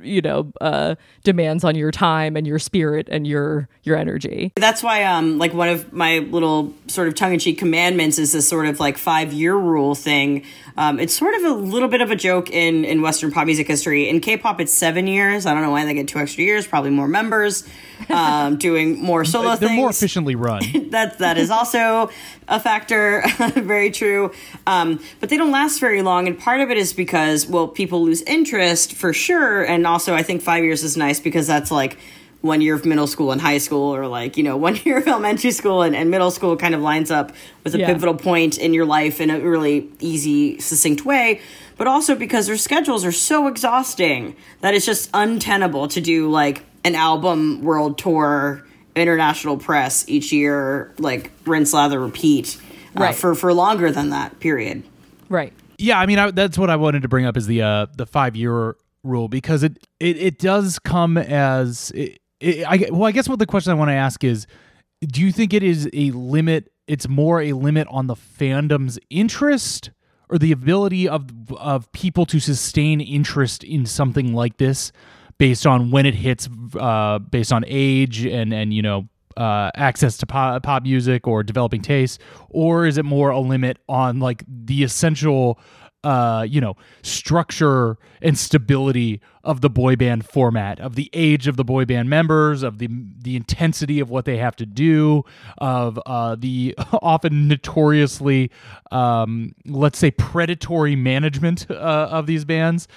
you know uh demands on your time and your spirit and your your energy That's why, um, like one of my little sort of tongue-in-cheek commandments is this sort of like five-year rule thing. Um, it's sort of a little bit of a joke in in Western pop music history. In K-pop, it's seven years. I don't know why they get two extra years. Probably more members, *laughs* um, doing more solo They're things. more efficiently run. *laughs* that that is also a factor *laughs* very true um, but they don't last very long and part of it is because well people lose interest for sure and also i think five years is nice because that's like one year of middle school and high school or like you know *laughs* one year of elementary school and, and middle school kind of lines up with a Yeah. pivotal point in your life in a really easy succinct way but also because their schedules are so exhausting that it's just untenable to do like an album world tour international press each year, like rinse, lather, repeat, uh, Right. for for longer than that period. right yeah, I mean I, that's what I wanted to bring up is the uh the 5 year rule because it it, it does come as it, it, I well I guess what the question I want to ask is do you think it is a limit it's more a limit on the fandom's interest or the ability of of people to sustain interest in something like this based on when it hits uh based on age and and you know uh, access to pop, pop music or developing tastes, or is it more a limit on like the essential uh, you know, structure and stability of the boy band format, of the age of the boy band members, of the the intensity of what they have to do, of uh, the *laughs* often notoriously, um, let's say, predatory management uh, of these bands.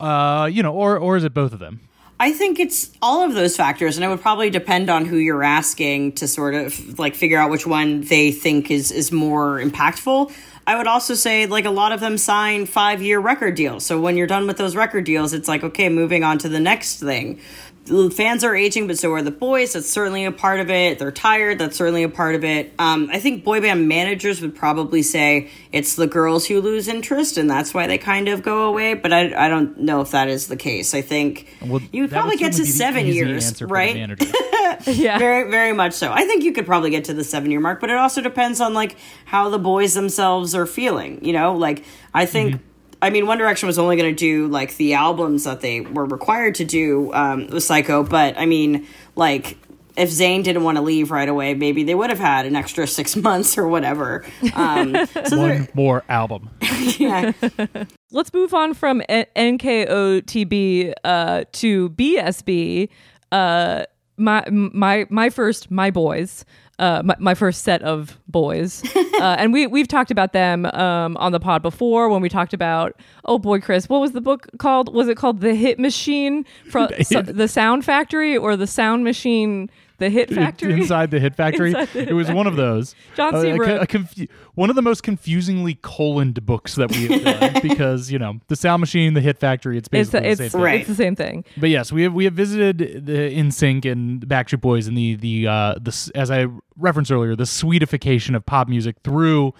Uh, you know, or or is it both of them? I think it's all of those factors, and it would probably depend on who you're asking to sort of like figure out which one they think is is more impactful. I would also say like a lot of them sign five year record deals. So when you're done with those record deals, it's like okay, moving on to the next thing. The fans are aging, but so are the boys. That's certainly a part of it. They're tired. That's certainly a part of it. Um, I think boy band managers would probably say it's the girls who lose interest, and that's why they kind of go away. But I, I don't know if that is the case. I think Well, you would probably get to certainly be the seven years, answer for the right? *laughs* yeah. Very, very much so. I think you could probably get to the seven year mark, but it also depends on like how the boys themselves are feeling. You know, like I think. Mm-hmm. I mean, One Direction was only going to do like the albums that they were required to do um, with Syco, but I mean, like if Zayn didn't want to leave right away, maybe they would have had an extra six *laughs* months or whatever. Um, so there, One more album. *laughs* yeah, *laughs* Let's move on from N- NKOTB uh, to BSB. Uh, my my my first my boys. Uh, my, my first set of boys, *laughs* uh, and we we've talked about them um, on the pod before when we talked about oh boy Chris what was the book called? Was it called the Hit Machine from *laughs* so, the Sound Factory or the Sound Machine the Hit Factory inside the hit factory. *laughs* The Hit it was one of those. John Uh, a Seabrook. a confu- one of the most confusingly coloned books that we've done *laughs* because you know the sound machine, the hit factory. It's it's basically it's the same thing. Right. it's the same thing But yes, we have we have visited the NSYNC and the Backstreet Boys and the the uh the as I referenced earlier the sweetification of pop music through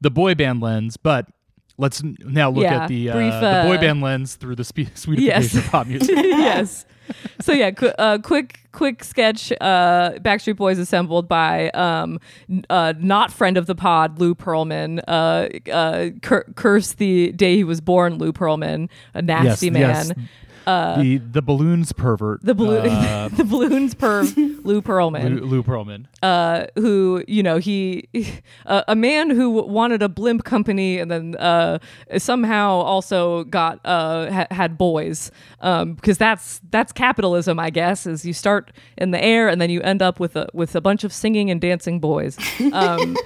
the boy band lens. But let's now look Yeah, at the uh, brief, the boy uh, band lens through the spe- *laughs* sweetification Yes. of pop music. yes. So yeah, qu- uh, quick quick sketch. Uh, Backstreet Boys assembled by um, uh, not friend of the pod Lou Pearlman. Uh, uh, cur- curse the day he was born, Lou Pearlman, a nasty man. yes. The the balloons pervert. The balloon, *laughs* uh, the balloons perv, *laughs* Lou Pearlman. Lou, Lou Pearlman. uh, who you know he *laughs* uh, a man who wanted a blimp company and then uh, somehow also got uh, ha- had boys um, because that's that's capitalism I guess is you start in the air and then you end up with a with a bunch of singing and dancing boys. Um,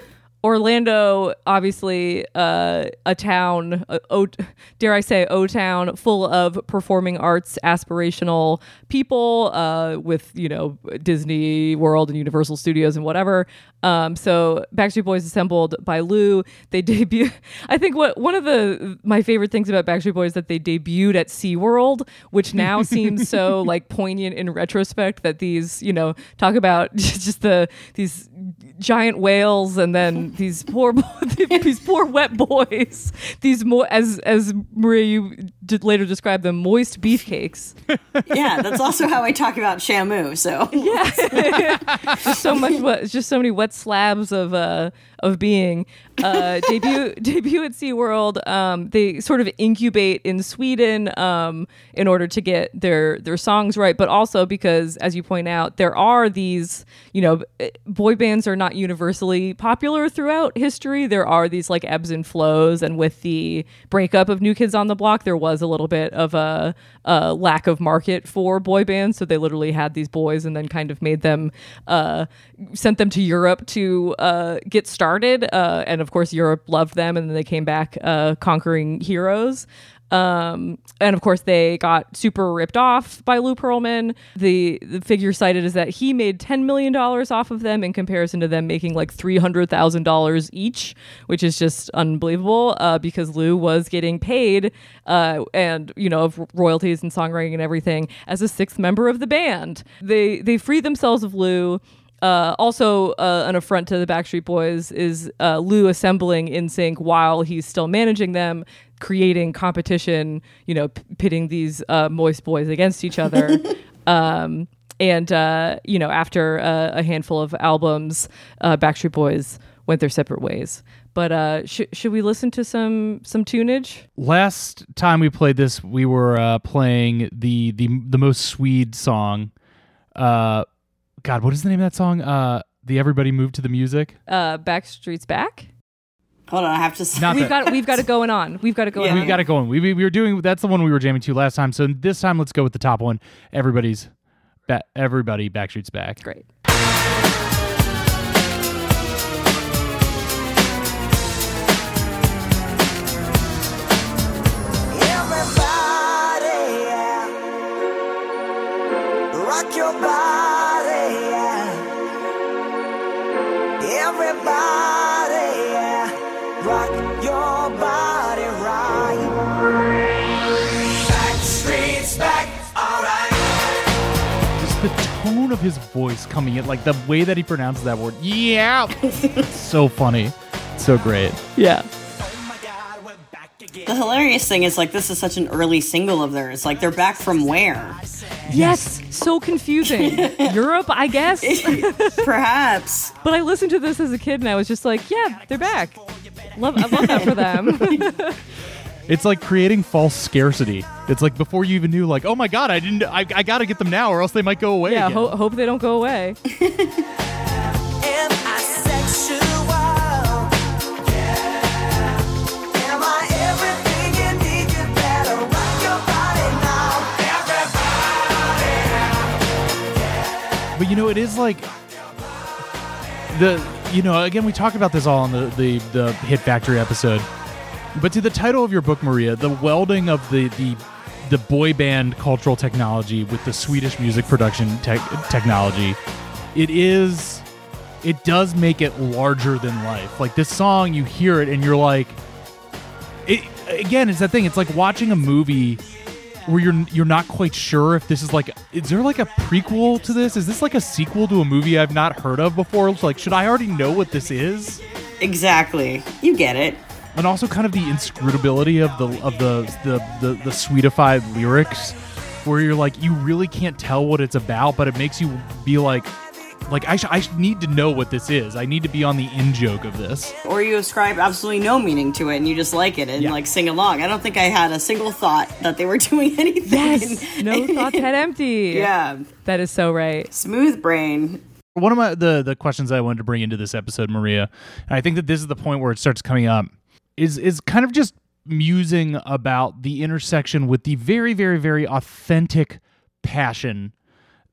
Orlando, obviously, uh, a town, uh, o- dare I say, O town, full of performing arts, aspirational people, uh, with you know Disney World and Universal Studios and whatever. Um, so Backstreet Boys assembled by Lou. They debut. *laughs* I think what one of the my favorite things about Backstreet Boys is that they debuted at SeaWorld, which now *laughs* seems so like poignant in retrospect. That these you know talk about *laughs* just the these giant whales and then these poor *laughs* these poor wet boys these mo- as as Maria you did later describe them moist beefcakes yeah. That's also how I talk about Shamu. So *laughs* yeah, *laughs* just so much what just so many wet slabs of uh of being uh *laughs* debut debut at SeaWorld. Um they sort of incubate in Sweden um in order to get their their songs right but also because as you point out there are these you know boy bands are not universally popular throughout history. There are these like ebbs and flows and with the breakup of New Kids on the Block there was a little bit of a, a lack of market for boy bands. So they literally had these boys and then kind of made them uh sent them to Europe to uh get started uh and of course Europe loved them and then they came back uh conquering heroes um, and of course, they got super ripped off by Lou Pearlman. The, the figure cited is that he made $10 million off of them in comparison to them making like $300,000 each, which is just unbelievable uh, because Lou was getting paid uh, and, you know, of royalties and songwriting and everything as a sixth member of the band. They, they freed themselves of Lou. Uh, also, uh, an affront to the Backstreet Boys is uh, Lou assembling NSYNC while he's still managing them, creating competition. You know, p- pitting these uh, moist boys against each other. *laughs* um, and uh, you know, after uh, a handful of albums, uh, Backstreet Boys went their separate ways. But uh, sh- should we listen to some some tunage? Last time we played this, we were uh, playing the the the most Swede song. God, what is the name of that song? Uh, the Everybody Moved to the Music. Uh, Backstreet's back. Hold on, I have to. s- Not We've that- got we've got it going on. We've got it going Yeah. on. We've got it going. We, we we were doing that's the one we were jamming to last time. So this time let's go with the top one. Everybody's ba- everybody Backstreet's back. Great. His voice coming in, like the way that he pronounces that word. Yeah, *laughs* so funny, so great. Yeah. Oh my god, we're back again. The hilarious thing is like this is such an early single of theirs. Like they're back from where? Yes. So confusing. *laughs* Europe, I guess. *laughs* Perhaps. but I listened to this as a kid and I was just like, yeah, they're back. Love I love that for them. It's like creating false scarcity. It's like before you even knew, like, oh my god, I didn't, I, I got to get them now, or else they might go away. yeah, again. ho- hope they don't go away. *laughs* Am I sexual? Yeah. Am I everything you need? You better rock your body now. But you know, it is like the you know again we talked about this all on the the the Hit Factory episode. But to the title of your book, Maria, the welding of the the the boy band cultural technology with the Swedish music production tech technology, it is it does make it larger than life. Like this song, you hear it and you're like, it again. It's that thing. It's like watching a movie where you're you're not quite sure if this is like is there like a prequel to this? Is this like a sequel to a movie I've not heard of before? Like should I already know what this is? Exactly. You get it. And also kind of the inscrutability of the of the the the, the sweetified lyrics where you're like you really can't tell what it's about, but it makes you be like like I, sh- I sh- need to know what this is. I need to be on the in joke of this. Or you ascribe absolutely no meaning to it and you just like it and Yeah. like sing along. I don't think I had a single thought that they were *laughs* doing anything. Yes. No thoughts head empty. yeah. That is so right. Smooth brain. one of my the the questions I wanted to bring into this episode, Maria, and I think that this is the point where it starts coming up, is is kind of just musing about the intersection with the very, very, very authentic passion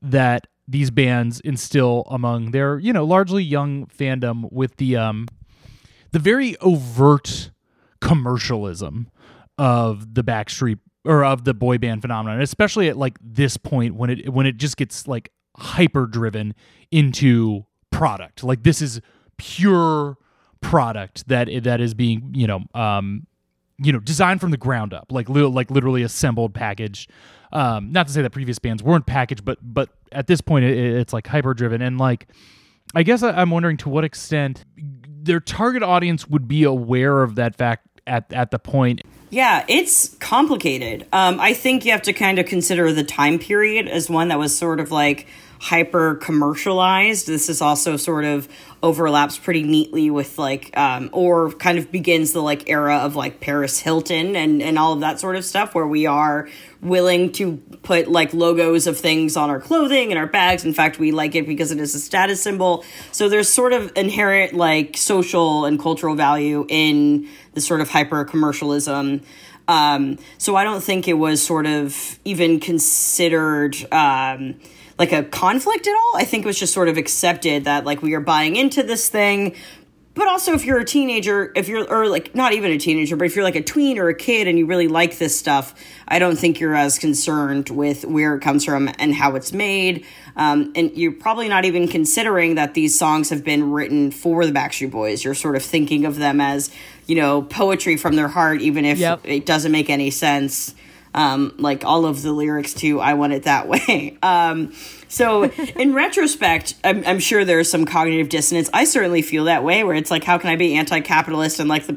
that these bands instill among their, you know, largely young fandom with the um the very overt commercialism of the Backstreet or of the boy band phenomenon, especially at like this point when it when it just gets like hyper driven into product. Like this is pure product that that is being you know um you know designed from the ground up, like li- like literally assembled, packaged. Um, not to say that previous bands weren't packaged, but but at this point it, it's like hyper driven and like I guess I- I'm wondering to what extent their target audience would be aware of that fact at at the point. Yeah, it's complicated. Um, I think you have to kind of consider the time period as one that was sort of like hyper commercialized. This is also sort of overlaps pretty neatly with like, um, or kind of begins the like era of like Paris Hilton and, and all of that sort of stuff where we are willing to put like logos of things on our clothing and our bags. In fact, we like it because it is a status symbol. So there's sort of inherent like social and cultural value in the sort of hyper commercialism. Um, so I don't think it was sort of even considered um, like a conflict at all. I think it was just sort of accepted that like we are buying into this thing. But also, if you're a teenager, if you're, or like not even a teenager, but if you're like a tween or a kid and you really like this stuff, I don't think you're as concerned with where it comes from and how it's made. Um, and you're probably not even considering that these songs have been written for the Backstreet Boys. You're sort of thinking of them as, you know, poetry from their heart, even if Yep. it doesn't make any sense. Um, like all of the lyrics to "I Want It That *laughs* Way." Um, so, in retrospect, I'm, I'm sure there's some cognitive dissonance. I certainly feel that way, where it's like, how can I be anti-capitalist and like the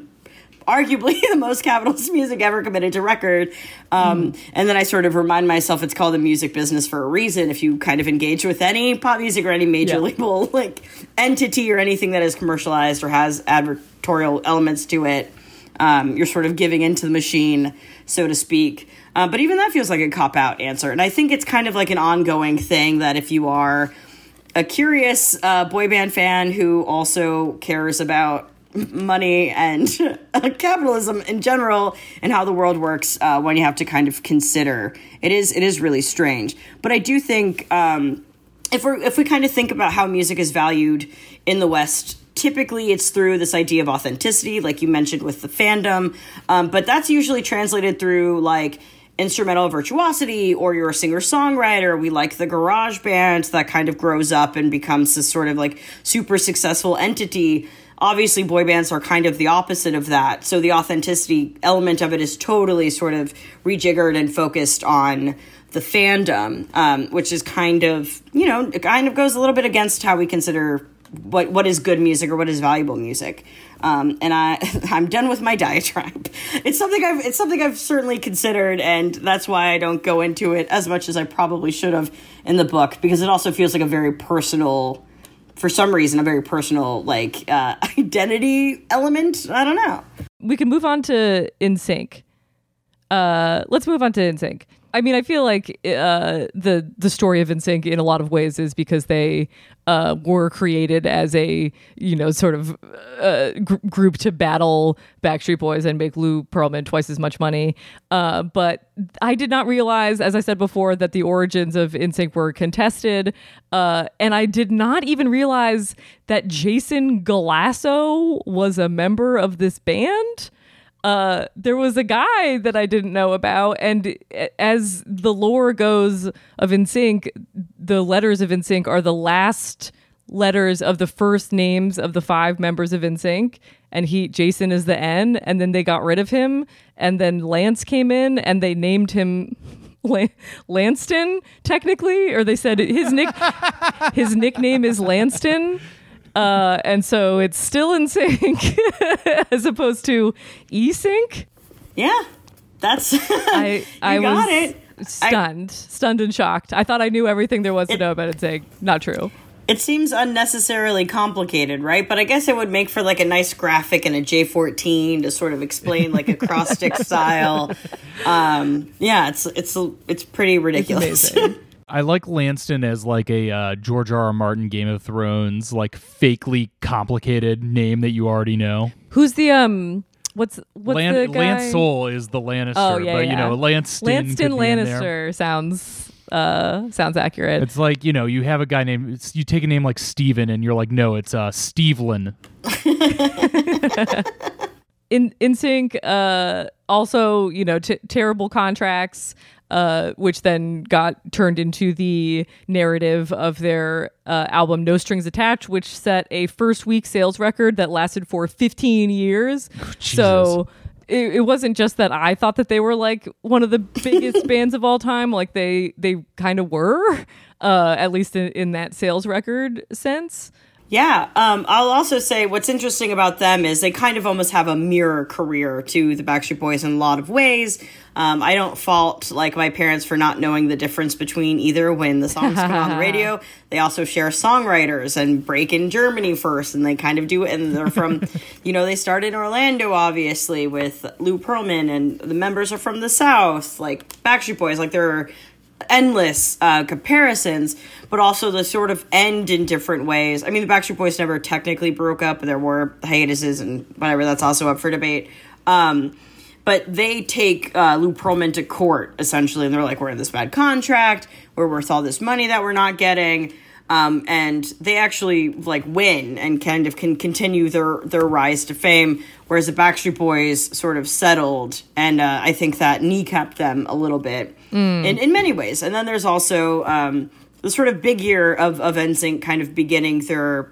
arguably *laughs* the most capitalist *laughs* music ever committed to record. Um, And then I sort of remind myself it's called the music business for a reason. If you kind of engage with any pop music or any major Yeah. label like entity or anything that is commercialized or has advertorial elements to it, um, you're sort of giving into the machine, so to speak. Uh, but even that feels like a cop out answer. And I think it's kind of like an ongoing thing that if you are a curious uh, boy band fan who also cares about money and *laughs* capitalism in general and how the world works uh, when you have to kind of consider. It is it is really strange. But i do think um, if we if we kind of think about how music is valued in the west typically it's through this idea of authenticity like you mentioned with the fandom. Um, but that's usually translated through like instrumental virtuosity or you're a singer songwriter we like the garage band that kind of grows up and becomes this sort of like super successful entity. Obviously boy bands are kind of the opposite of that. So the authenticity element of it is totally sort of rejiggered and focused on the fandom um, which is kind of you know it kind of goes a little bit against how we consider what what is good music or what is valuable music um, and I *laughs* I'm done with my diatribe. It's something I've it's something I've certainly considered, and that's why I don't go into it as much as I probably should have in the book because it also feels like a very personal, for some reason, a very personal like uh, *laughs* identity element. I don't know. we can move on to NSYNC. Uh, let's move on to NSYNC. I mean, I feel like uh, the the story of NSYNC in a lot of ways is because they uh, were created as a you know sort of uh, gr- group to battle Backstreet Boys and make Lou Pearlman twice as much money. Uh, but I did not realize, as I said before, that the origins of NSYNC were contested, uh, and I did not even realize that Jason Galasso was a member of this band uh, there was a guy that I didn't know about, and as the lore goes of NSYNC, the letters of NSYNC are the last letters of the first names of the five members of NSYNC, and he Jason is the N, and then they got rid of him, and then Lance came in, and they named him. *laughs* Lan- Lanston, technically, or they said his nick *laughs* his nickname is Lanston, uh, and so it's still in sync *laughs* as opposed to e sync. Yeah, that's *laughs* I I got was it. stunned, stunned and shocked. I thought I knew everything there was to know about it. Saying not true. It seems unnecessarily complicated, right? But I guess it would make for like a nice graphic in a J14 to sort of explain like acrostic *laughs* style. Um, yeah, it's it's it's pretty ridiculous. Amazing. I like Lanston as like a uh, George R. R. Martin Game of Thrones like fakely complicated name that you already know. Who's the um? What's what's Lan- the guy? Lance Soul is the Lannister, Oh yeah, but yeah. you know Lanston. Lanston could be in there. Lannister sounds uh sounds accurate. It's like you know you have a guy named you take a name like Steven and you're like no it's uh Stevelin. *laughs* in in sync uh also you know t- terrible contracts uh which then got turned into the narrative of their uh, album no strings attached which set a first week sales record that lasted for 15 years. So it, it wasn't just that i thought that they were like one of the biggest *laughs* bands of all time. Like they they kind of were uh at least in, in that sales record sense Yeah, um, I'll also say what's interesting about them is they kind of almost have a mirror career to the Backstreet Boys in a lot of ways. Um, I don't fault like my parents for not knowing the difference between either when the songs come on the *laughs* radio. They also share songwriters and break in Germany first, and they kind of do it. And they're from, *laughs* you know, they started in Orlando, obviously, with Lou Pearlman, and the members are from the South, like Backstreet Boys. Like they're endless uh, comparisons, but also the sort of end in different ways. I mean, the Backstreet Boys never technically broke up. There were hiatuses and whatever. That's also up for debate. Um, but they take uh, Lou Pearlman to court essentially, and they're like, "We're in this bad contract. We're worth all this money that we're not getting." Um, and they actually like win and kind of can continue their their rise to fame, whereas the Backstreet Boys sort of settled, and uh, I think that kneecapped them a little bit in in many ways. And then there's also um, the sort of big year of of NSYNC kind of beginning their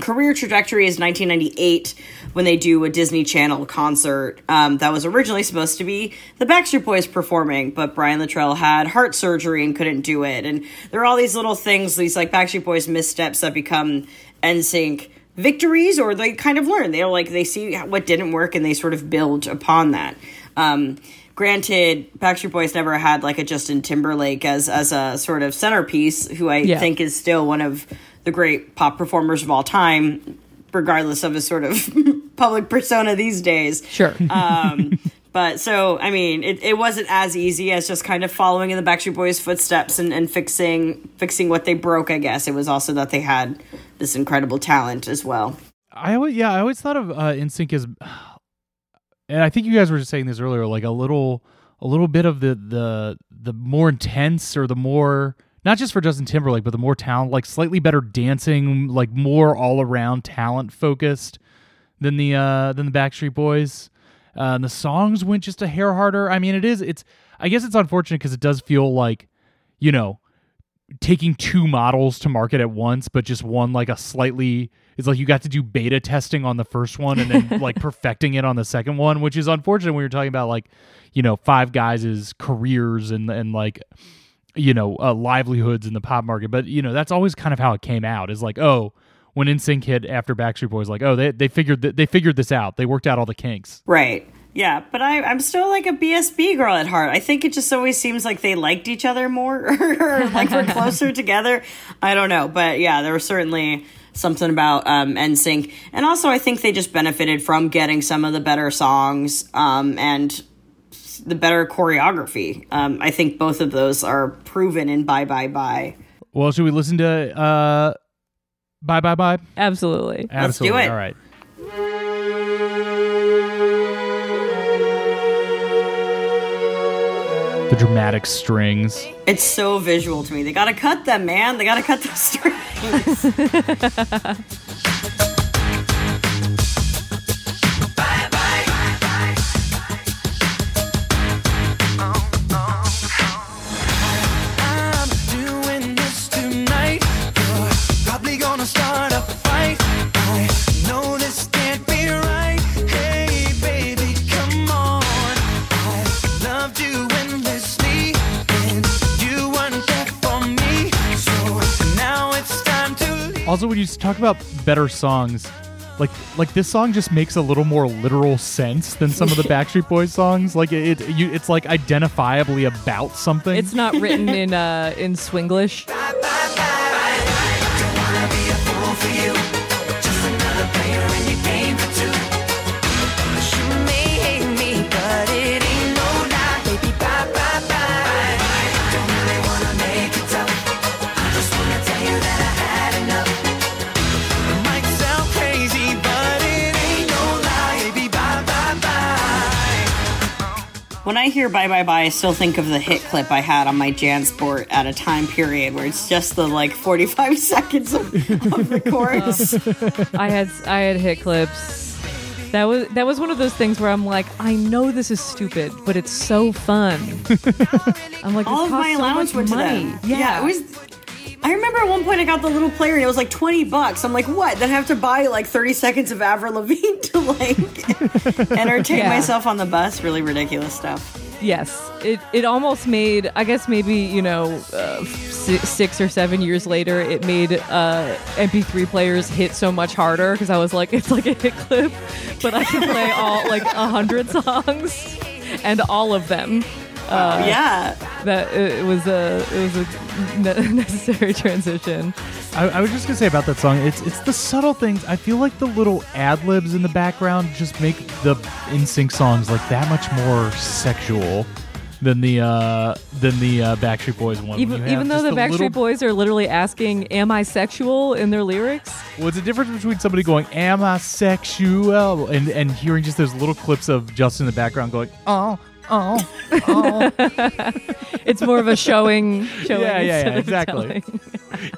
career trajectory is 1998 when they do a Disney Channel concert um, that was originally supposed to be the Backstreet Boys performing, but Brian Littrell had heart surgery and couldn't do it. And there are all these little things, these like Backstreet Boys missteps that become NSYNC victories, or they kind of learn. They're like they see what didn't work and they sort of build upon that. Um, granted, Backstreet Boys never had like a Justin Timberlake as as a sort of centerpiece, who I Yeah. think is still one of the great pop performers of all time, regardless of his sort of *laughs* public persona these days. sure Um, *laughs* but so, I mean, it, it wasn't as easy as just kind of following in the Backstreet Boys' footsteps and, and fixing fixing what they broke. I guess it was also that they had this incredible talent as well. I always yeah, I always thought of uh NSYNC as and I think you guys were just saying this earlier, like a little a little bit of the the the more intense or the more not just for Justin Timberlake, but the more talent, like slightly better dancing, like more all around talent focused than the uh than the Backstreet Boys. Uh, and the songs went just a hair harder. I mean, it is. It's. I guess it's unfortunate because it does feel like, you know, taking two models to market at once, but just one like a slightly. It's like you got to do beta testing on the first one and then *laughs* like perfecting it on the second one, which is unfortunate when you're talking about like, you know, five guys' careers and and like, you know, uh, livelihoods in the pop market. But you know, that's always kind of how it came out. Is like, oh, when NSYNC hit after Backstreet Boys, like, oh, they they figured th- they figured this out. They worked out all the kinks. Right. Yeah, but I, I'm still like a BSB girl at heart. I think it just always seems like they liked each other more, *laughs* or like we're *laughs* closer together. I don't know, but yeah, there was certainly something about um, NSYNC, and also I think they just benefited from getting some of the better songs um, and the better choreography. Um, I think both of those are proven in Bye Bye Bye. Well, should we listen to uh, Bye Bye Bye? Absolutely. Let's do Absolutely. it. All right. The dramatic strings. It's so visual to me. They gotta cut them, man. They gotta cut the *laughs* strings. *laughs* Also, when you talk about better songs, like like this song just makes a little more literal sense than some of the *laughs* Backstreet Boys songs. Like it, it you, it's like identifiably about something. It's not written *laughs* in uh in Swinglish. When I hear Bye Bye Bye, I still think of the hit clip I had on my JanSport at a time period where it's just the like 45 *laughs* seconds of, of the chorus. *laughs* I had I had hit clips. That was that was one of those things where I'm like, I know this is stupid, but it's so fun. *laughs* I'm like, All of my so allowance went to money. them. Yeah. it was. I remember at one point I got the little player and it was like 20 bucks. I'm like, what? Then I have to buy like 30 seconds of Avril Lavigne *laughs* to like *laughs* entertain Yeah. myself on the bus. Really ridiculous stuff. Yes, it it almost made. I guess maybe you know, uh, si- six or seven years later, it made uh, MP3 players hit so much harder because I was like, it's like a hit clip, but I can play all like a hundred songs and all of them. Uh, yeah. That it, it was a it was a ne- *laughs* necessary transition. I, I was just gonna say about that song. It's it's the subtle things. I feel like the little ad libs in the background just make the NSYNC songs like that much more sexual than the uh than the uh, Backstreet Boys one. Even even though just the Backstreet little- Boys are literally asking, "Am I sexual?" in their lyrics. What's the difference between somebody going "Am I sexual" and and hearing just those little clips of Justin in the background going "Oh, oh, oh"? It's more of a showing. showing yeah, yeah, yeah, exactly.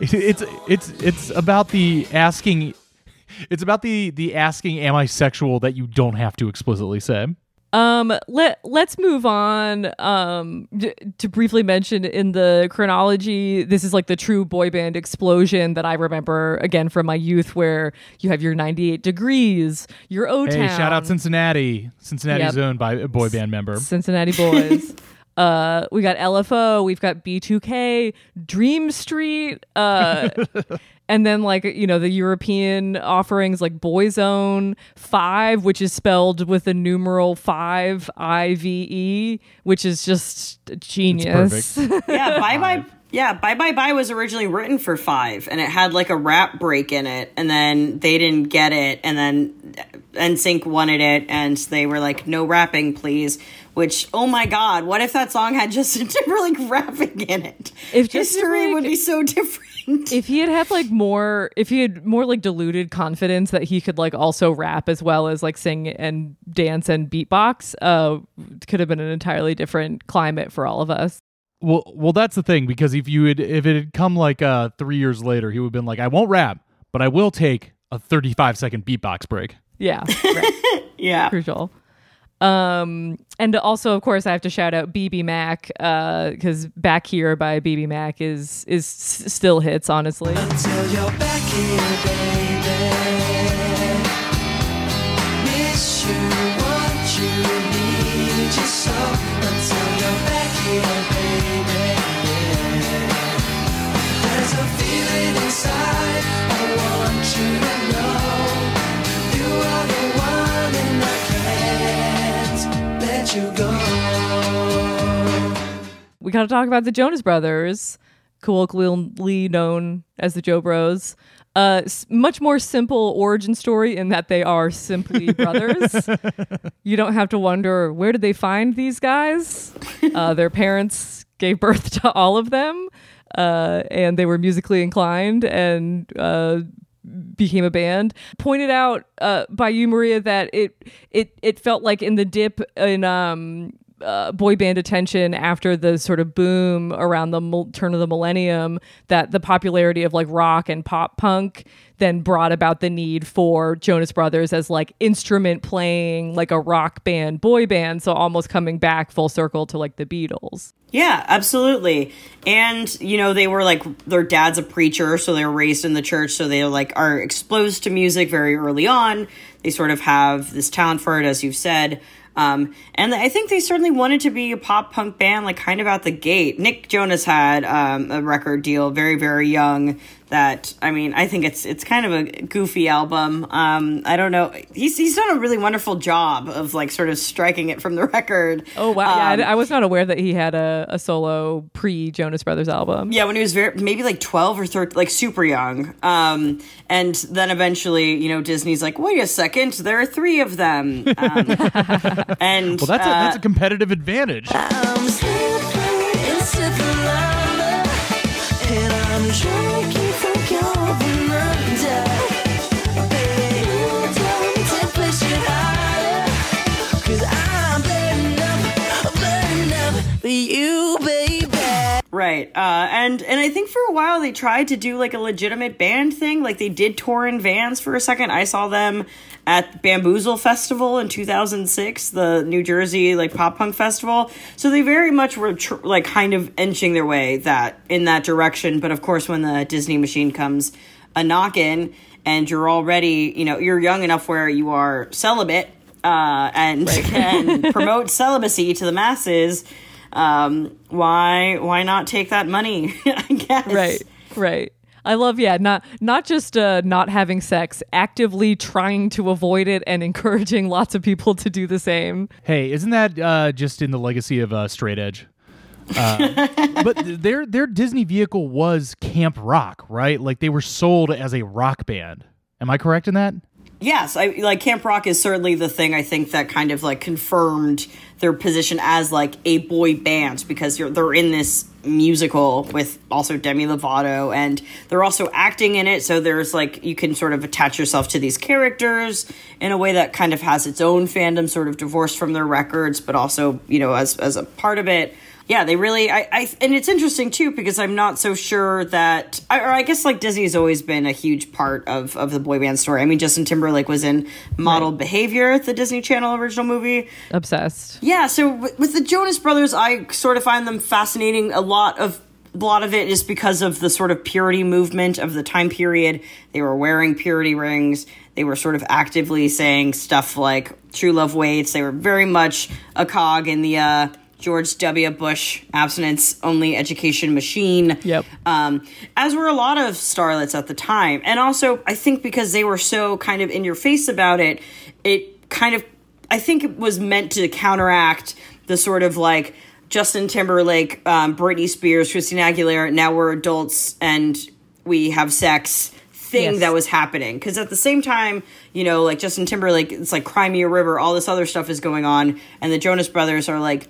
It- it's it's it's about the asking. It's about the the asking, "Am I sexual?" that you don't have to explicitly say. Um, let let's move on. Um, d- to briefly mention in the chronology, this is like the true boy band explosion that I remember again from my youth, where you have your 98 degrees, your O Town, Hey, shout out Cincinnati. Cincinnati's Yep. owned by a boy band member. Cincinnati Boys. *laughs* uh, we got LFO, we've got B2K, Dream Street, uh, *laughs* and then like you know the European offerings like Boyzone Five, which is spelled with the numeral five I V E, which is just genius. *laughs* Yeah, Bye Bye Yeah, Bye Bye Bye was originally written for five, and it had like a rap break in it, and then they didn't get it, and then NSYNC wanted it, and they were like, "No rapping, please." Which, oh my god, what if that song had Justin Timberlake rapping in it? If Justin history would be so different. if he had had like more if he had more like diluted confidence that he could like also rap as well as like sing and dance and beatbox uh could have been an entirely different climate for all of us Well, well, that's the thing because if you had if it had come like uh three years later, he would have been like, I won't rap, but I will take a 35 second beatbox break. yeah right, *laughs* yeah, crucial um and also of course i have to shout out BBMak uh because back here by BBMak is is s- still hits honestly you go. we got to talk about the Jonas Brothers, colloquially known as the Jo Bros. Uh, much more simple origin story in that they are simply *laughs* brothers. you don't have to wonder where did they find these guys. Uh, their parents gave birth *laughs* to all of them, uh, and they were musically inclined and uh, became a band. Pointed out uh, by you, Maria, that it it it felt like in the dip in um, uh, boy band attention after the sort of boom around the turn of the millennium, that the popularity of like rock and pop punk then brought about the need for Jonas Brothers as like instrument playing, like a rock band, boy band. So almost coming back full circle to like the Beatles. Yeah, absolutely. And you know, they were like their dad's a preacher, so they were raised in the church, so they like are exposed to music very early on. They sort of have this talent for it, as you've said. Um, and I think they certainly wanted to be a pop punk band, like kind of out the gate. Nick Jonas had um, a record deal very, very young. That I mean, I think it's it's kind of a goofy album. Um, I don't know. He's he's done a really wonderful job of like sort of striking it from the record. Oh wow! yeah, Um, I, I was not aware that he had a, a solo pre Jonas Brothers album. Yeah, when he was very maybe like twelve or thirteen, like super young. Um, and then eventually, you know, Disney's like, wait a second, there are three of them. Um, *laughs* and Well, that's a uh, that's a competitive advantage. You, baby. right. Uh, and and I think for a while they tried to do like a legitimate band thing. Like they did tour in vans for a second. I saw them at Bamboozle Festival in 2006, the New Jersey like pop punk festival. So they very much were tr- like kind of inching their way that in that direction. But of course, when the Disney machine comes a knock in and you're already, you know, you're young enough where you are celibate uh, and can *laughs* promote celibacy to the masses. Um, why why not take that money? *laughs* I guess. Right, right. I love yeah, not not just uh, not having sex, actively trying to avoid it and encouraging *laughs* lots of people to do the same. Hey, isn't that uh, just in the legacy of uh, Straight Edge? Uh, *laughs* but their their Disney vehicle was Camp Rock, right? Like they were sold as a rock band. Am I correct in that? Yes, I like Camp Rock is certainly the thing I think that kind of like confirmed their position as like a boy band because they're in this musical with also Demi Lovato and they're also acting in it. So there's like you can sort of attach yourself to these characters in a way that kind of has its own fandom sort of divorced from their records but also you know as as a part of it yeah, they really. I, I and it's interesting too because I'm not so sure that, I, or I guess like Disney's always been a huge part of of the boy band story. I mean, Justin Timberlake was in Model Behavior, the Disney Channel original movie. Obsessed. Yeah, so w- with the Jonas Brothers, I sort of find them fascinating. A lot of a lot of it is because of the sort of purity movement of the time period. They were wearing purity rings. They were sort of actively saying stuff like "True love waits." They were very much a cog in the uh, George W. Bush abstinence only education machine. Yep. Um, as were a lot of starlets at the time. And also, I think because they were so kind of in your face about it, it kind of, I think it was meant to counteract the sort of like Justin Timberlake, um, Britney Spears, Christina Aguilera, now we're adults and we have sex thing Yes. that was happening. Because at the same time, you know, like Justin Timberlake, it's like Cry Me a River, all this other stuff is going on. And the Jonas Brothers are like,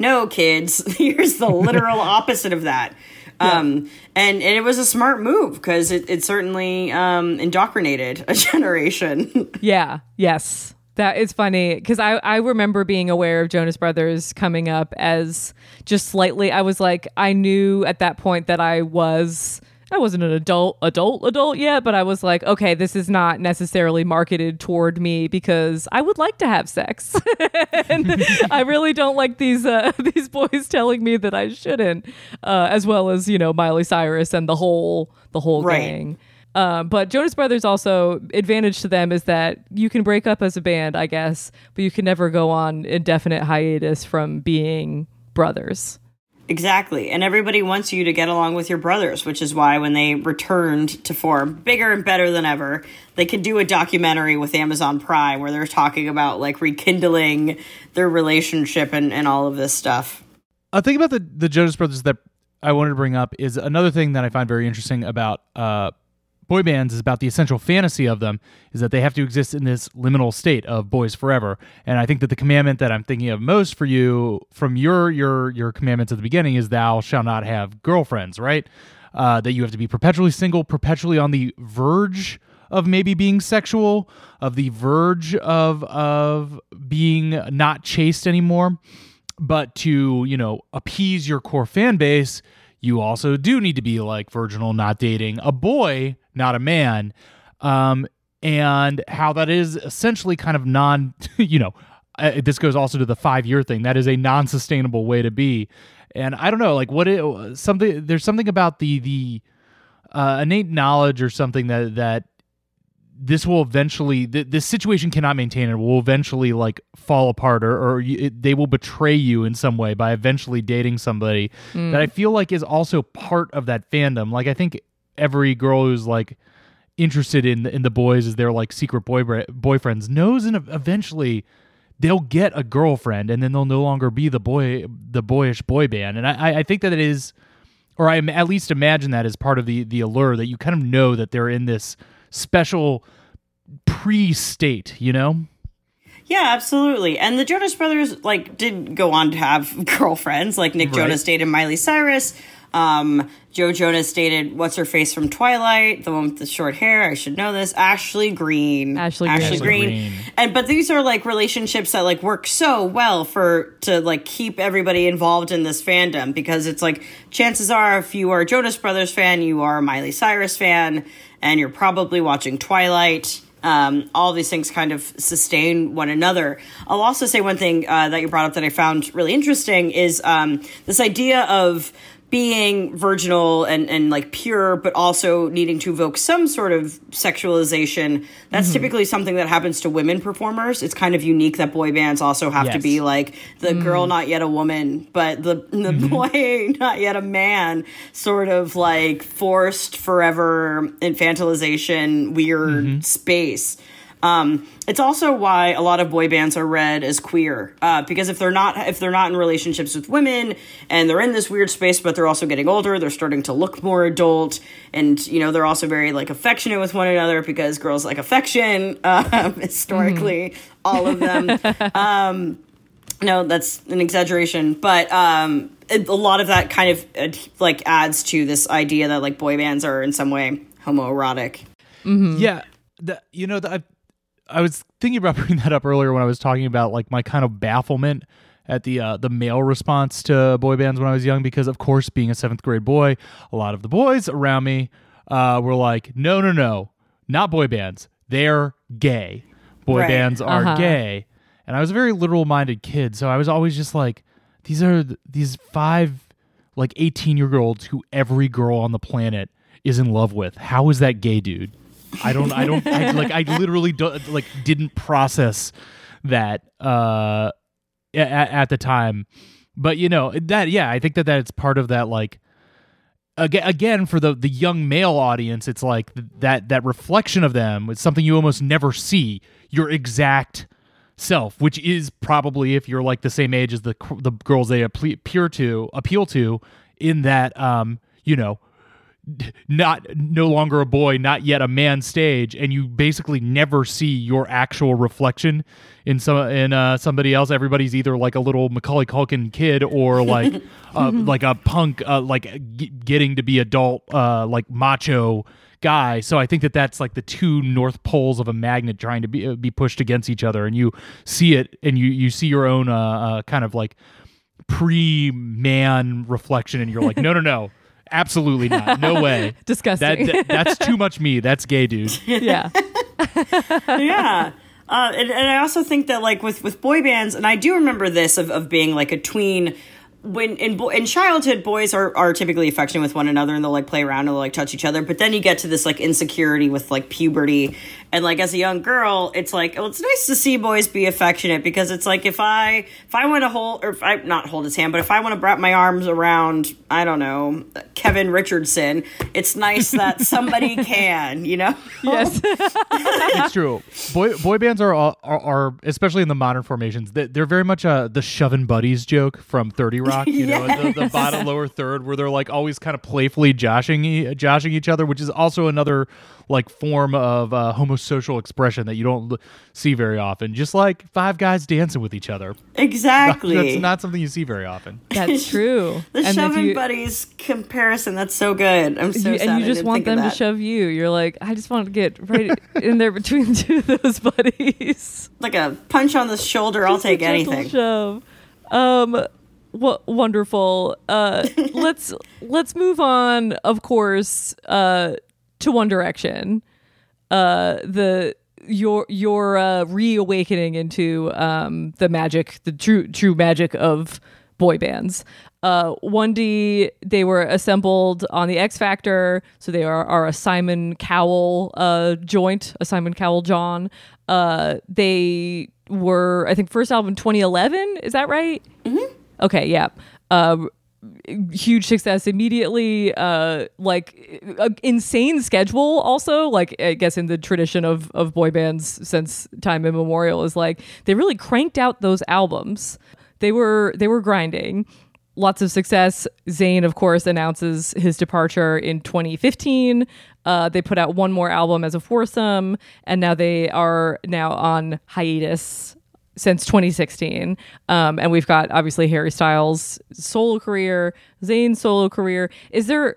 no, kids, *laughs* here's the literal *laughs* opposite of that. Um, and, and it was a smart move because it, it certainly um, indoctrinated a *laughs* generation. Yeah. Yes. That is funny because I, I remember being aware of Jonas Brothers coming up as just slightly. I was like, I knew at that point that I was. I wasn't an adult, adult, adult yet, but I was like, okay, this is not necessarily marketed toward me because I would like to have sex, *laughs* and I really don't like these uh, *laughs* these boys telling me that I shouldn't, uh, as well as you know Miley Cyrus and the whole the whole Right. gang. Um, but Jonas Brothers also advantage to them is that you can break up as a band, I guess, but you can never go on indefinite hiatus from being brothers. Exactly. And everybody wants you to get along with your brothers, which is why when they returned to form bigger and better than ever, they could do a documentary with Amazon Prime where they're talking about like rekindling their relationship and, and all of this stuff. a thing about the the Jonas Brothers that I wanted to bring up is another thing that I find very interesting about uh, boy bands is about the essential fantasy of them is that they have to exist in this liminal state of boys forever. And I think that the commandment that I'm thinking of most for you from your your your commandments at the beginning is thou shalt not have girlfriends, right? Uh, that you have to be perpetually single, perpetually on the verge of maybe being sexual, of the verge of of being not chaste anymore but to you know appease your core fan base you also do need to be like virginal not dating a boy not a man um and how that is essentially kind of non *laughs* you know uh, this goes also to the five year thing. That is a non-sustainable way to be. And i don't know like what it something there's something about the the uh, innate knowledge or something that that this will eventually th- this situation cannot maintain. It will eventually like fall apart or, or you, it, they will betray you in some way by eventually dating somebody that i feel like is also part of that fandom. Like i think every girl who's like interested in in the boys as their like secret boy boyfriends knows and eventually they'll get a girlfriend and then they'll no longer be the boy the boyish boy band and i I- think that it is or I at least imagine that as part of the the allure that you kind of know that they're in this special pre-state, you know? Yeah, absolutely. And the Jonas Brothers like did go on to have *laughs* girlfriends. Like Nick Right. Jonas dated Miley Cyrus. Um, Joe Jonas dated what's her face from Twilight, the one with the short hair. I should know this. Ashley Greene. Ashley Greene. Ashley Ashley Greene. Greene. And but these are like relationships that like work so well for to like keep everybody involved in this fandom because it's like chances are if you are a Jonas Brothers fan, you are a Miley Cyrus fan, and you're probably watching Twilight. Um, all these things kind of sustain one another. I'll also say one thing uh, that you brought up that I found really interesting is um, this idea of being virginal and, and like pure, but also needing to evoke some sort of sexualization. That's mm-hmm. typically something that happens to women performers. It's kind of unique that boy bands also have to be like the mm. girl, not yet a woman, but the the mm-hmm. boy, *laughs* not yet a man, sort of like forced forever infantilization, weird mm-hmm. space. Um, it's also why a lot of boy bands are read as queer, uh, because if they're not if they're not in relationships with women and they're in this weird space, but they're also getting older, they're starting to look more adult, and you know they're also very like affectionate with one another because girls like affection *laughs* um, historically, all of them. *laughs* um, no, that's an exaggeration, but um, it, a lot of that kind of like adds to this idea that like boy bands are in some way homoerotic. Yeah, the, you know, the, I, I was thinking about *laughs* bringing that up earlier when I was talking about like my kind of bafflement at the uh, the male response to boy bands when I was young, because of course, being a seventh grade boy, a lot of the boys around me uh, were like, "No, no, no, not boy bands. They're gay. Boy Right. bands are Uh-huh. gay." And I was a very literal minded kid, so I was always just like, "These are th- these five like 18 year olds who every girl on the planet is in love with. How is that gay, dude? I don't, I don't, I, like, I literally don't, like, didn't process that, uh, at, at the time. But, you know, that, yeah, I think that that's part of that, like, again, again for the the young male audience, it's like that that reflection of them is something you almost never see. Your exact self, which is probably if you're like the same age as the the girls they appe- appear to appeal to, in that um you know not no longer a boy, not yet a man stage, and you basically never see your actual reflection in some in uh, somebody else. Everybody's either like a little Macaulay Culkin kid or *laughs* like uh, like a punk, uh, like g- getting to be adult, uh, like macho guy. So I think that that's like the two north poles of a magnet trying to be uh, be pushed against each other, and you see it, and you you see your own uh, uh, kind of like pre man reflection, and you're like, no, no, no. Absolutely not. No *laughs* way. Disgusting. That, that- that's too much me. That's gay, dude. yeah. *laughs* yeah. Uh, and, and I also think that like with with boy bands, and I do remember this of, of being like a tween. When in bo- in childhood, boys are, are typically affectionate with one another and they'll like play around and they'll like touch each other. But then you get to this like insecurity with like puberty, and like as a young girl, it's like well, it's nice to see boys be affectionate because it's like if I if I want to hold or if I not hold his hand, but if I want to wrap my arms around I don't know Kevin Richardson, it's nice that *laughs* somebody can, you know. Yes. *laughs* it's true. Boy boy bands are are, are especially in the modern formations. they- They're very much uh, the shoving buddies joke from Thirty Rock. You know, *laughs* the, the bottom lower third where they're like always kind of playfully joshing e- joshing each other, which is also another like form of uh, homosocial expression that you don't l- see very often. Just like five guys dancing with each other. Exactly. That's not something you see very often. That's *laughs* true. The and shoving you, buddies comparison, that's so good. I'm so you- sad. and you I just want them to shove you. You're like, I just want to get right *laughs* in there between two of those buddies. Like a punch on the shoulder, I'll Just a take anything. Shove. Um, what wonderful. Uh, *laughs* let's let's move on. Of course, uh, to One Direction. Uh, the your your uh, reawakening into um the magic, the true true magic of boy bands. Uh, 1D, they were assembled on the X Factor, so they are, are a Simon Cowell uh, joint, a Simon Cowell John. Uh, they were, I think, first album 2011. Is that right? Mm-hmm. Okay, yeah. Uh, huge success immediately uh like a insane schedule also like i guess in the tradition of of boy bands since time immemorial is like they really cranked out those albums. They were they were grinding. Lots of success. Zayn of course announces his departure in 2015 uh, they put out one more album as a foursome and now they are now on hiatus since 2016. Um, and we've got obviously Harry Styles' solo career, Zayn's solo career. Is there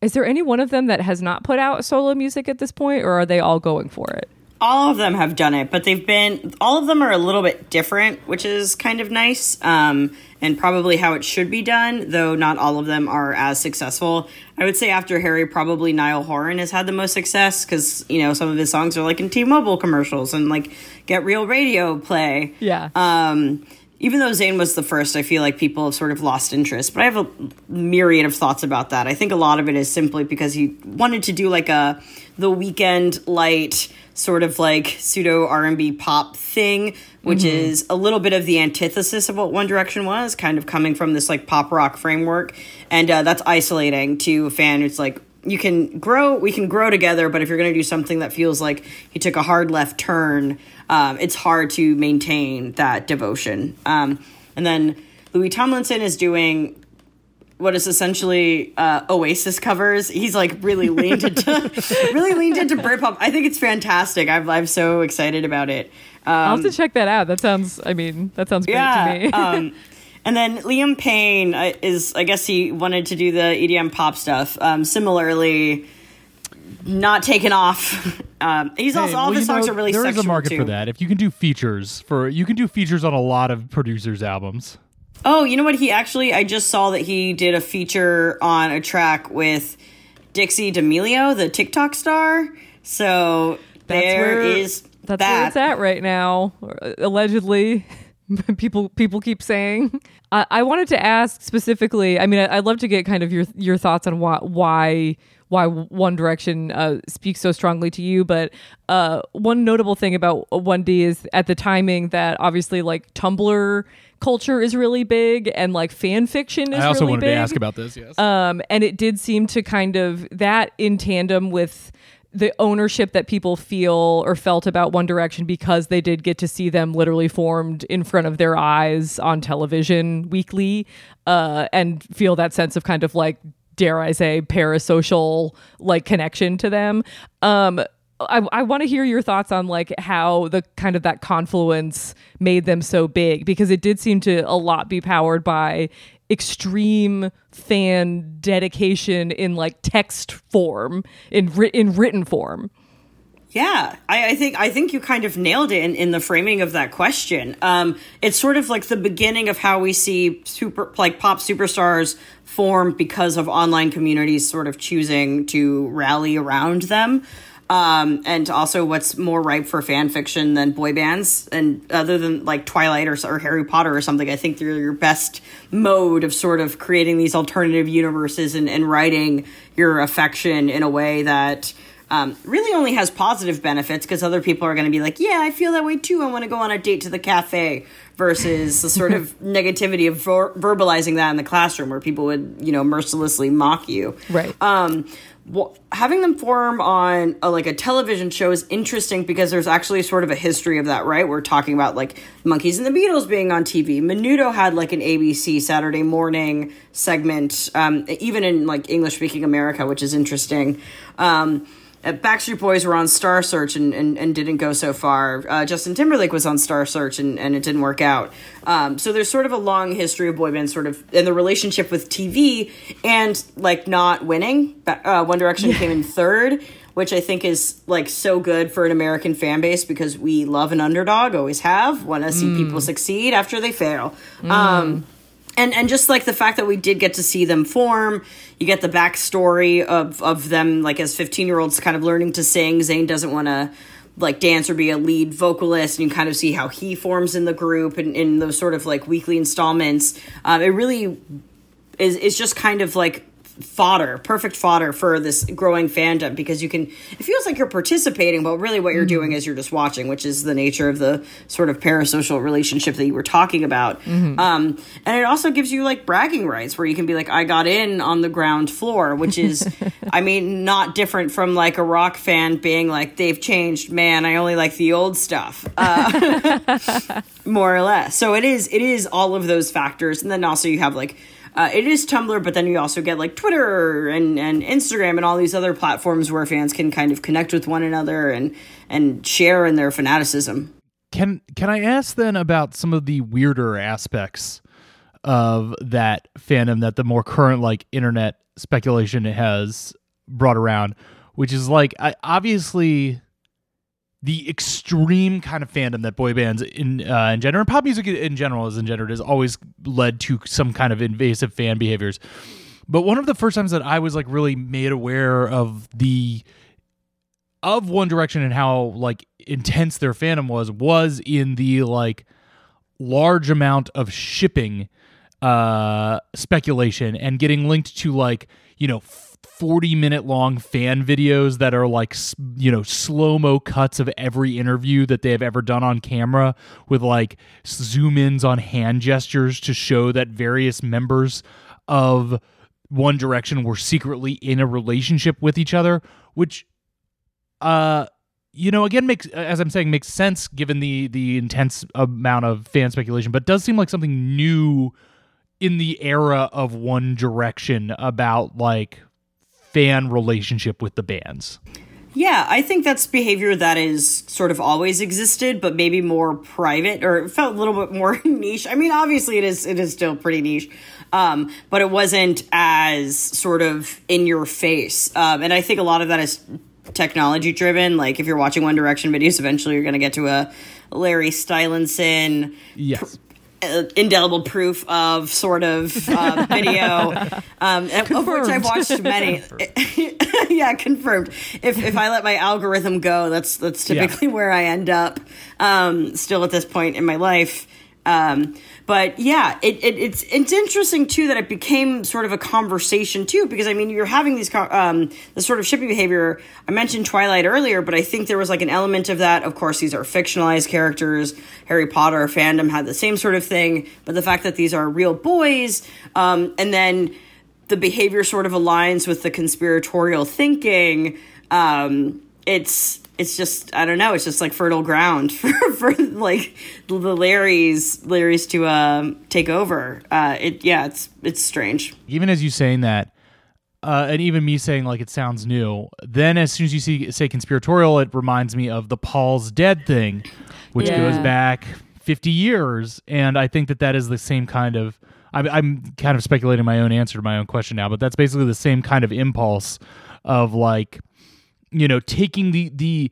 is there any one of them that has not put out solo music at this point, or are they all going for it? All of them have done it, but they've been all of them are a little bit different, which is kind of nice. Um, and probably how it should be done, though not all of them are as successful. I would say after Harry, probably Niall Horan has had the most success because you know some of his songs are like in T-Mobile commercials and like get real radio play. Yeah. Um, even though Zayn was the first, I feel like people have sort of lost interest. But I have a myriad of thoughts about that. I think a lot of it is simply because he wanted to do like a the Weeknd light sort of like pseudo R and B pop thing, which is a little bit of the antithesis of what One Direction was, kind of coming from this like pop rock framework, and uh, that's isolating to a fan. It's like you can grow, we can grow together, but if you're going to do something that feels like he took a hard left turn, um, it's hard to maintain that devotion. Um, and then Louis Tomlinson is doing what is essentially uh, Oasis covers. He's like really leaned into *laughs* *laughs* really leaned into Britpop. I think it's fantastic. I'm I'm so excited about it. Um, I'll have to check that out. That sounds. I mean, that sounds great to me. um, *laughs* and then Liam Payne uh, is, I guess he wanted to do the EDM pop stuff. Um, similarly, not taken off. *laughs* Um, he's also all well, of his you songs know, are really there is sexual a market too. for that. If you can do features for you can do features on a lot of producers' albums. Oh, you know what? He actually, I just saw that he did a feature on a track with Dixie D'Amelio, the TikTok star. So That's there where- is That's that. where it's at right now, allegedly. *laughs* people people keep saying. I, I wanted to ask specifically. I mean, I, I'd love to get kind of your your thoughts on why why why One Direction uh, speaks so strongly to you. But uh, one notable thing about One D is at the timing that obviously like Tumblr culture is really big and like fan fiction is I also really wanted big. to ask about this. Yes. Um, and it did seem to kind of that in tandem with the ownership that people feel or felt about One Direction because they did get to see them literally formed in front of their eyes on television weekly, uh, and feel that sense of kind of like dare I say parasocial like connection to them. Um, I, I want to hear your thoughts on like how the kind of that confluence made them so big because it did seem to a lot be powered by extreme fan dedication in like text form in writ- in written form. Yeah, I, I think I think you kind of nailed it in, in the framing of that question. Um, it's sort of like the beginning of how we see super like pop superstars form because of online communities sort of choosing to rally around them. Um, and also, what's more ripe for fan fiction than boy bands? And other than like Twilight or, or Harry Potter or something, I think they're your best mode of sort of creating these alternative universes and, and writing your affection in a way that um, really only has positive benefits because other people are going to be like, yeah, I feel that way too. I want to go on a date to the cafe versus the sort of *laughs* negativity of ver- verbalizing that in the classroom where people would, you know, mercilessly mock you. Right. Um, well, having them form on a, like a television show is interesting because there's actually sort of a history of that, right? We're talking about like Monkees and the Beatles being on TV. Menudo had like an ABC Saturday morning segment, um, even in like English speaking America, which is interesting. Um, uh, Backstreet Boys were on Star Search and, and, and didn't go so far. Uh, Justin Timberlake was on Star Search and, and it didn't work out. Um, so there's sort of a long history of boy bands sort of in the relationship with TV and like not winning. Uh, One Direction came in third, which I think is like so good for an American fan base because we love an underdog, always have, want to see people succeed after they fail. Um, and and just like the fact that we did get to see them form you get the backstory of of them like as 15 year olds kind of learning to sing. Zayn doesn't want to like dance or be a lead vocalist and you kind of see how he forms in the group and in those sort of like weekly installments. Um, it really is is just kind of like fodder perfect fodder for this growing fandom because you can it feels like you're participating but really what you're doing is you're just watching which is the nature of the sort of parasocial relationship that you were talking about. Um, and it also gives you like bragging rights where you can be like i got in on the ground floor which is *laughs* i mean not different from like a rock fan being like they've changed man i only like the old stuff. Uh, *laughs* *laughs* more or less. So it is it is all of those factors. And then also you have like uh, it is Tumblr, but then you also get like Twitter and, and Instagram and all these other platforms where fans can kind of connect with one another and and share in their fanaticism. Can can I ask then about some of the weirder aspects of that fandom that the more current like internet speculation has brought around, which is like I, obviously the extreme kind of fandom that boy bands in uh, engender and pop music in general is engendered has always led to some kind of invasive fan behaviors. But one of the first times that I was like really made aware of the of One Direction and how like intense their fandom was was in the like large amount of shipping uh speculation and getting linked to like you know 40 minute long fan videos that are like you know slow mo cuts of every interview that they have ever done on camera with like zoom ins on hand gestures to show that various members of One Direction were secretly in a relationship with each other which uh you know again makes as i'm saying makes sense given the the intense amount of fan speculation but does seem like something new in the era of one direction about like fan relationship with the bands Yeah, I think that's behavior that is sort of always existed, but maybe more private or felt a little bit more *laughs* niche. I mean, obviously it is it is still pretty niche. Um, but it wasn't as sort of in your face. Um, and I think a lot of that is technology driven. Like if you're watching One Direction videos, eventually you're going to get to a Larry Stylinson yes uh, indelible proof of sort of uh, *laughs* video, um, of which I've watched many. *laughs* yeah, confirmed. If if I let my algorithm go, that's that's Yeah. typically where I end up. Um, still at this point in my life. Um, but yeah, it, it, it's it's interesting too that it became sort of a conversation too because I mean you're having these um this sort of shipping behavior. I mentioned Twilight earlier, but I think there was like an element of that. Of course, these are fictionalized characters. Harry Potter fandom had the same sort of thing, but the fact that these are real boys, um, and then the behavior sort of aligns with the conspiratorial thinking um, it's it's just I don't know. It's just like fertile ground *laughs* for, for like the Larrys Larrys to um, take over. Uh, it yeah, it's it's strange. even as you saying that, uh, and even me saying like it sounds new, then as soon as you see say conspiratorial, it reminds me of the Paul's dead thing, which Yeah. goes back fifty years, and I think that that is the same kind of. I'm, I'm kind of speculating my own answer to my own question now, but that's basically the same kind of impulse of like, you know, taking the the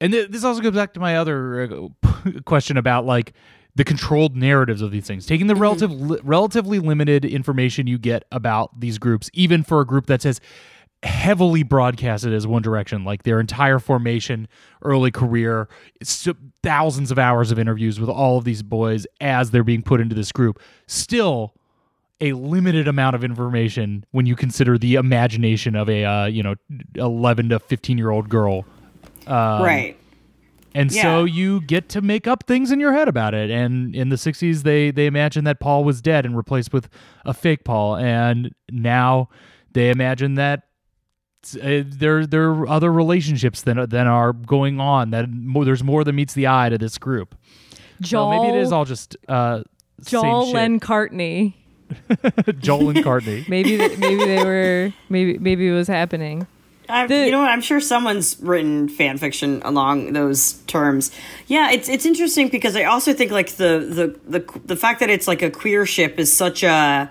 and th- this also goes back to my other uh, *laughs* question about like the controlled narratives of these things. Taking the relative li- relatively limited information you get about these groups even for a group that's as heavily broadcasted as one direction like their entire formation early career thousands of hours of interviews with all of these boys as they're being put into this group still a limited amount of information when you consider the imagination of a uh, you know 11 to 15 year old girl right. and so you get to make up things in your head about it. And in the 60s, they they imagined that Paul was dead and replaced with a fake Paul. And now they imagine that uh, there there are other relationships than than are going on. That more, there's more than meets the eye to this group. Joel, So maybe it is all just uh, Joel same Len. Cartney. *laughs* Joel and Courtney. *laughs* Maybe th- maybe they were maybe maybe it was happening. I, The- you know what? I'm sure someone's written fan fiction along those terms. Yeah, it's it's interesting because I also think like the the the the fact that it's like a queer ship is such a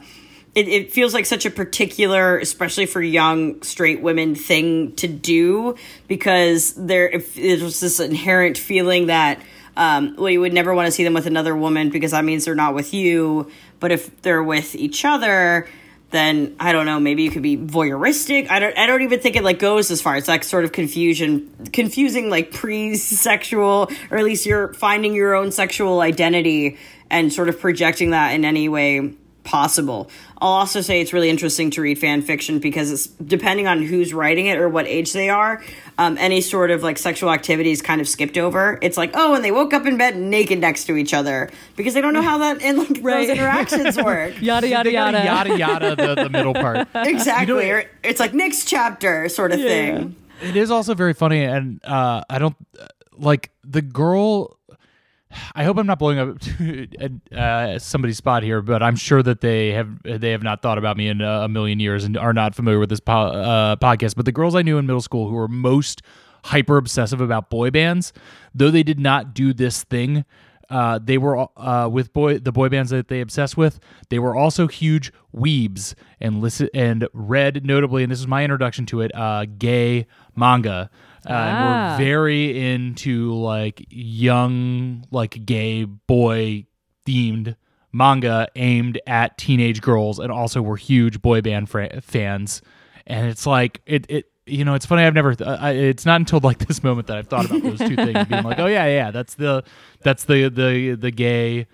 it, it feels like such a particular, especially for young straight women, thing to do because there if there's this inherent feeling that um, well, you would never want to see them with another woman because that means they're not with you. But if they're with each other, then I don't know. Maybe you could be voyeuristic. I don't. I don't even think it like goes as far. It's like sort of confusion, confusing like pre-sexual, or at least you're finding your own sexual identity and sort of projecting that in any way possible. I'll also say it's really interesting to read fan fiction because it's depending on who's writing it or what age they are. Um, any sort of like sexual activity is kind of skipped over. It's like, oh, and they woke up in bed naked next to each other because they don't know how that and like Right. those interactions *laughs* work. Yada yada yada. yada yada the, the middle part. *laughs* exactly. or it's like next chapter sort of thing. It is also very funny, and uh, I don't like the girl. I hope I'm not blowing up *laughs* uh, somebody's spot here, but I'm sure that they have they have not thought about me in a, million years and are not familiar with this po- uh, podcast. But the girls I knew in middle school who were most hyper obsessive about boy bands, though they did not do this thing, uh, they were uh, with boy the boy bands that they obsessed with. They were also huge weebs and listen and read notably, and this is my introduction to it, uh, gay manga. Uh, and Ah. were very into like young, like gay boy themed manga aimed at teenage girls, and also were huge boy band fra- fans. And it's like it, it, you know, it's funny. I've never. Uh, I, it's not until like *laughs* this moment that I've thought about those two things, being like, oh yeah, yeah, that's the, that's the the the gay.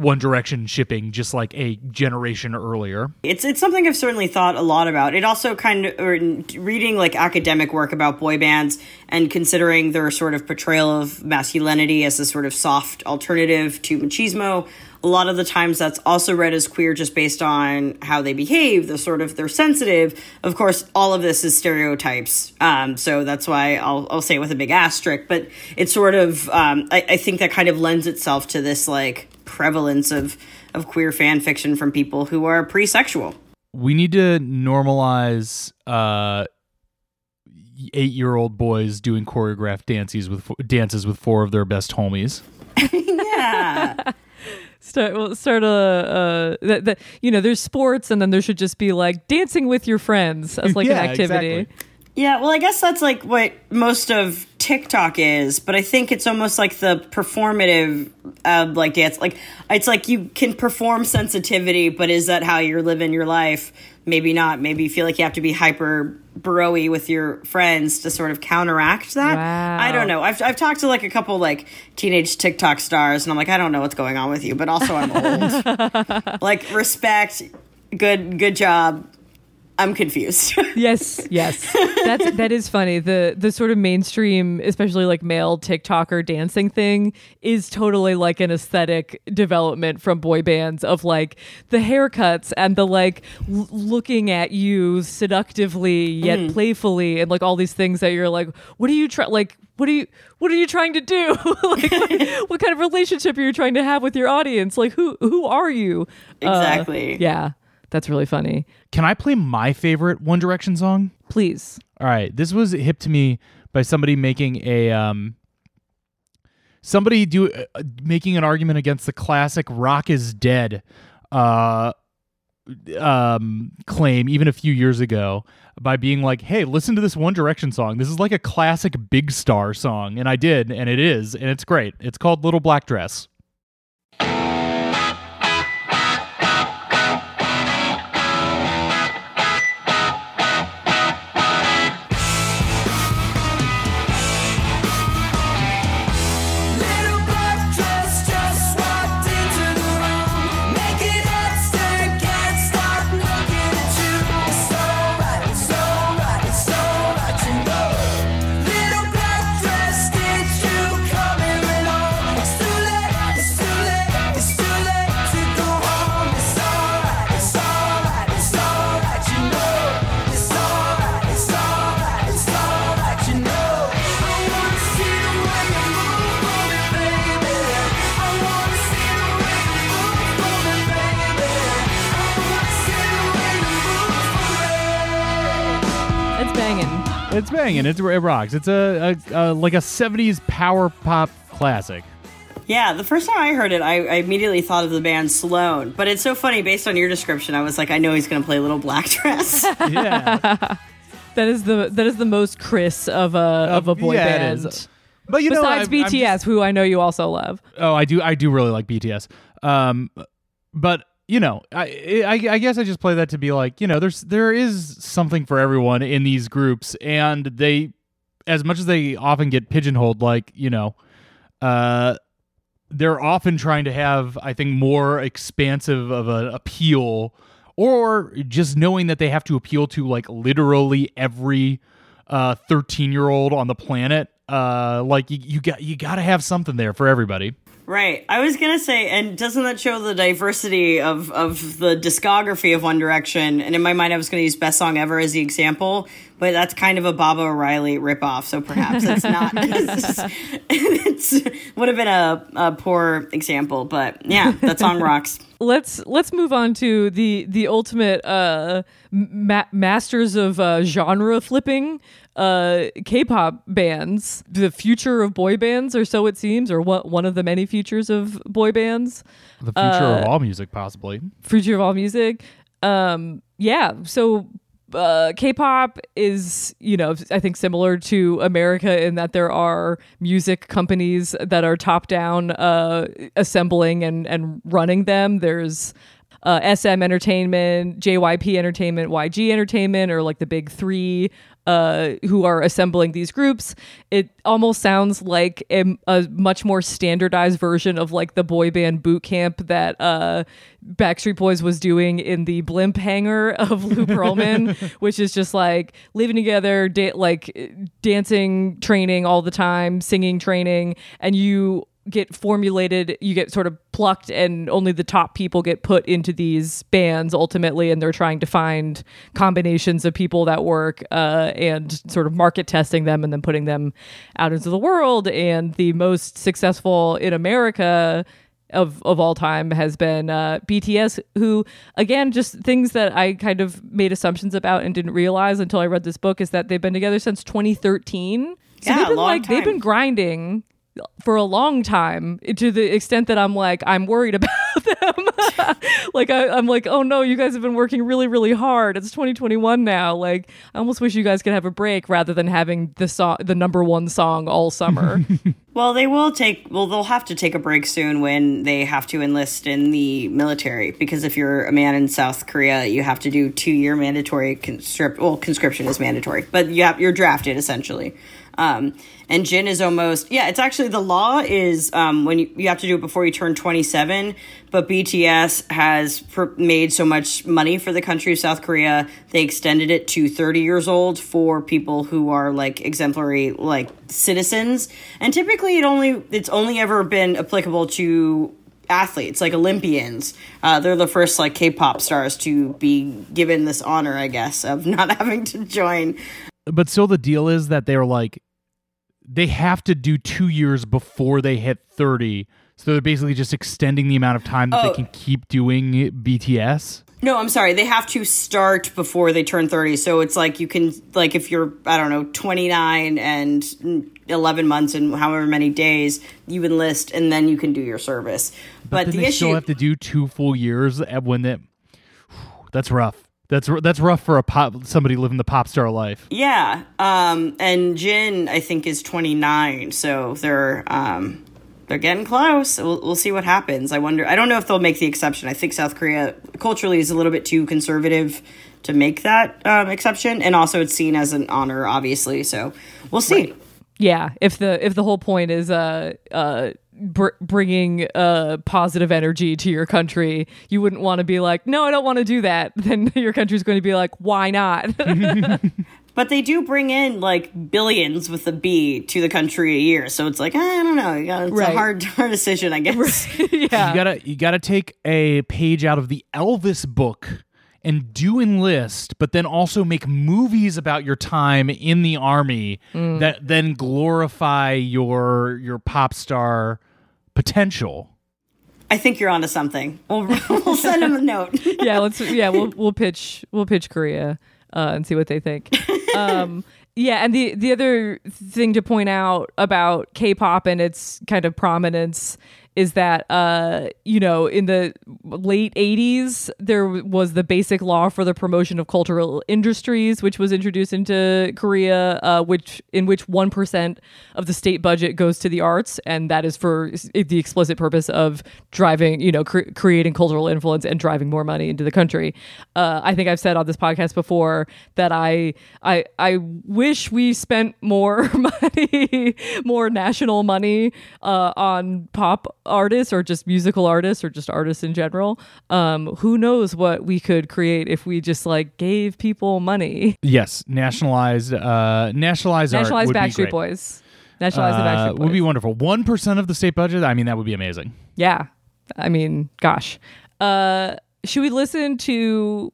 One Direction shipping just like a generation earlier. It's it's something I've certainly thought a lot about. It also kind of or reading like academic work about boy bands and considering their sort of portrayal of masculinity as a sort of soft alternative to machismo. A lot of the times that's also read as queer just based on how they behave, the sort of they're sensitive. Of course, all of this is stereotypes. Um, so that's why I'll, I'll say it with a big asterisk, but it's sort of, um, I, I think that kind of lends itself to this like prevalence of, of queer fan fiction from people who are pre-sexual. we need to normalize uh eight year old boys doing choreographed dances with dances with four of their best homies *laughs* Yeah. Start well, start a uh, that that you know there's sports and then there should just be like dancing with your friends as like *laughs* Yeah, an activity. exactly. Yeah, well, I guess that's like what most of TikTok is, but I think it's almost like the performative, uh, like dance. Like it's like you can perform sensitivity, but is that how you're living your life? Maybe not. Maybe you feel like you have to be hyper broy with your friends to sort of counteract that. Wow. I don't know. I've I've talked to like a couple like teenage TikTok stars, and I'm like, I don't know what's going on with you, but also I'm old. *laughs* like respect, good good job. I'm confused. *laughs* Yes, yes. That's that is funny. The the sort of mainstream, especially like male TikToker dancing thing is totally like an aesthetic development from boy bands of like the haircuts and the like l- looking at you seductively yet playfully and like all these things that you're like, what are you trying like what are you what are you trying to do? *laughs* like what, *laughs* what kind of relationship are you trying to have with your audience? Like who who are you? Uh, Exactly. yeah. That's really funny. Can I play my favorite One Direction song? Please. All right, this was hip to me by somebody making a um somebody do uh, making an argument against the classic "Rock is Dead" uh um claim even a few years ago by being like, "Hey, listen to this One Direction song. This is like a classic Big Star song." And I did, and it is, and it's great. It's called Little Black Dress. It's banging. It's, it rocks. It's a, a, a like a '70s power pop classic. Yeah, the first time I heard it, I, I immediately thought of the band Sloan. But it's so funny, based on your description, I was like, I know he's going to play Little Black *laughs* Dress. *laughs* Yeah. *laughs* That is the that is the most Chris of a of a boy yeah, band. is. But you know, Besides I'm- I'm BTS, just- who I know you also love. oh, I do. I do really like BTS. Um, but you know, I, I I guess I just play that to be like, you know, there's there is something for everyone in these groups, and they, as much as they often get pigeonholed, like you know, uh. They're often trying to have, I think, more expansive of an appeal, or just knowing that they have to appeal to like literally every uh 13 year old on the planet uh like you, you got you got to have something there for everybody right. I was going to say, and doesn't that show the diversity of, of the discography of One Direction? And in my mind, I was going to use Best Song Ever as the example, but that's kind of a Baba O'Riley ripoff, so perhaps *laughs* it's not. it's, would have been a, a poor example, but yeah, that song *laughs* rocks. Let's let's move on to the the ultimate uh ma- masters of uh, genre flipping uh K-pop bands, the future of boy bands, or so it seems, or what one of the many futures of boy bands. the future of all music possibly future of all music. Um, yeah, so uh, K-pop is, you know, I think similar to America in that there are music companies that are top-down uh, assembling and and running them. There's uh, SM Entertainment, JYP Entertainment, YG Entertainment, or like the big three uh, who are assembling these groups. It almost sounds like a, a much more standardized version of like the boy band boot camp that uh, Backstreet Boys was doing in the blimp hangar of *laughs* Lou Pearlman, *laughs* which is just like living together, da- like dancing training all the time, singing training, and you get formulated you get sort of plucked and only the top people get put into these bands ultimately and they're trying to find combinations of people that work uh, and sort of market testing them and then putting them out into the world and the most successful in america of of all time has been uh, BTS, who again just things that I kind of made assumptions about and didn't realize until I read this book is that they've been together since 2013. So Yeah, they've been long like they've been grinding for a long time to the extent that I'm like I'm worried *laughs* about them. *laughs* like I, I'm like, oh no, you guys have been working really, really hard. It's 2021 now. Like I almost wish you guys could have a break rather than having the song, the number one song all summer. *laughs* Well, they will take. Well, they'll have to take a break soon when they have to enlist in the military. Because if you're a man in South Korea, you have to do two year mandatory conscript. Well, conscription is mandatory, but you have, you're drafted essentially. Um, and Jin is almost yeah. It's actually the law is um, when you, you have to do it before you turn 27. But BTS has pr- made so much money for the country of South Korea, they extended it to 30 years old for people who are like exemplary like citizens. And typically, it only it's only ever been applicable to athletes like olympians uh, they're the first like k-pop stars to be given this honor i guess of *laughs* not having to join but still the deal is that they're like they have to do two years before they hit 30 so they're basically just extending the amount of time that Oh. they can keep doing bts no i'm sorry. They have to start before they turn 30 so it's like you can like if you're i don't know 29 and 11 months and however many days you enlist and then you can do your service. But, then the they issue still have to do two full years at when they *sighs* that's rough that's that's rough for a pop somebody living the pop star life Yeah. Um, and Jin, I think, is 29. So they're um, they're getting close. We'll, we'll see what happens. I wonder. I don't know if they'll make the exception. I think South Korea culturally is a little bit too conservative to make that um, exception, and also it's seen as an honor, obviously. So we'll see. Yeah, if the if the whole point is uh uh br- bringing uh positive energy to your country, you wouldn't want to be like, no, I don't want to do that. *laughs* Then your country's going to be like, why not? *laughs* But they do bring in like billions with a B to the country a year. So it's like I don't know. It's Right. a hard, *laughs* hard decision, I guess. yeah, you gotta you gotta take a page out of the elvis book and do enlist but then also make movies about your time in the army Mm. that then glorify your your pop star potential I think you're onto something. We'll, *laughs* we'll send him a note. *laughs* yeah, let's yeah, we'll we'll pitch we'll pitch Korea uh, and see what they think. Um, *laughs* yeah, and the the other thing to point out about K-pop and its kind of prominence is that uh, you know in the late 80s there was the basic law for the promotion of cultural industries which was introduced into Korea uh, which in which 1% of the state budget goes to the arts and that is for the explicit purpose of driving you know cre- creating cultural influence and driving more money into the country. Uh, I think I've said on this podcast before that I I I wish we spent more *laughs* money more national money uh, on pop artists or just musical artists or just artists in general um, who knows what we could create if we just like gave people money yes nationalized uh nationalized art nationalize would be Backstreet. Boys nationalize the Uh, Backstreet Boys would be wonderful 1% of the state budget i mean that would be amazing Yeah. I mean, gosh. Uh should we listen to